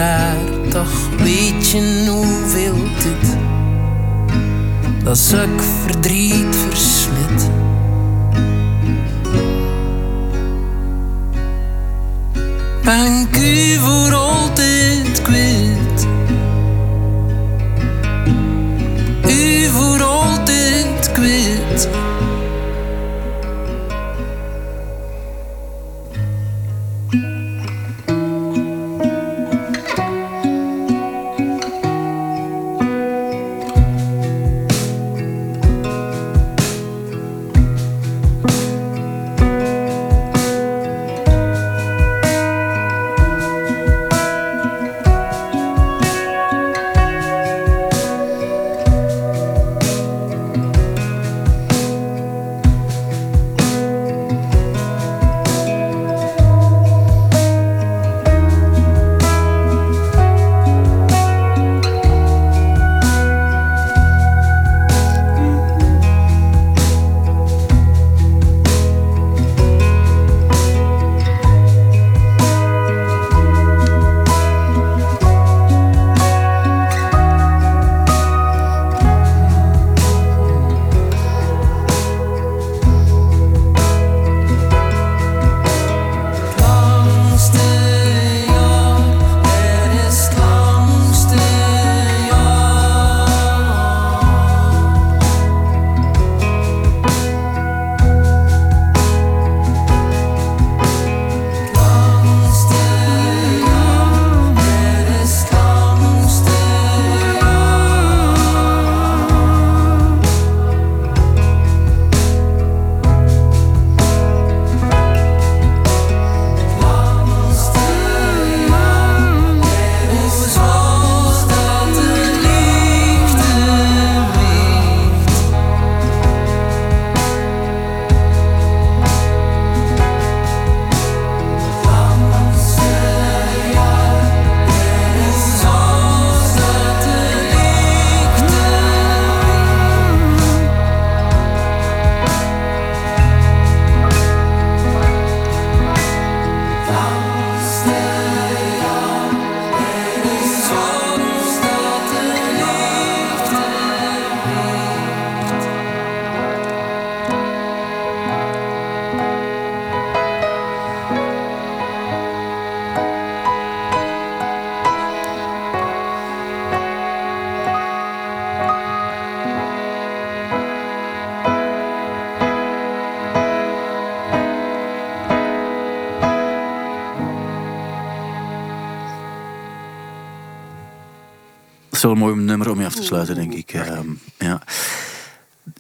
Toch weet je hoeveel dit dat suk verdriet verslit. Ben ik u voor altijd kwijt? u voor altijd kwijt. Mooi nummer om je af te sluiten, denk ik. Ehm, ja.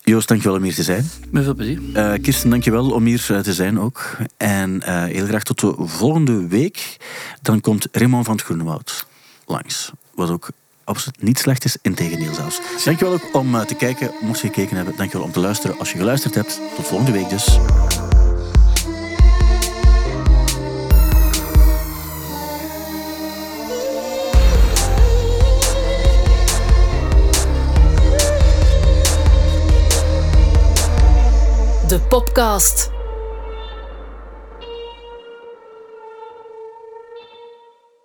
Joost, dankjewel om hier te zijn. Met veel plezier. Eh Kirsten, dankjewel om hier eh, te zijn ook. En eh, heel graag tot de volgende week. Dan komt Raymond van het Groenewoud langs. Wat ook absoluut niet slecht is, integendeel zelfs. Dankjewel ook om te kijken, mocht je gekeken hebben. Dankjewel om te luisteren als je geluisterd hebt. Tot volgende week dus. De Popcast.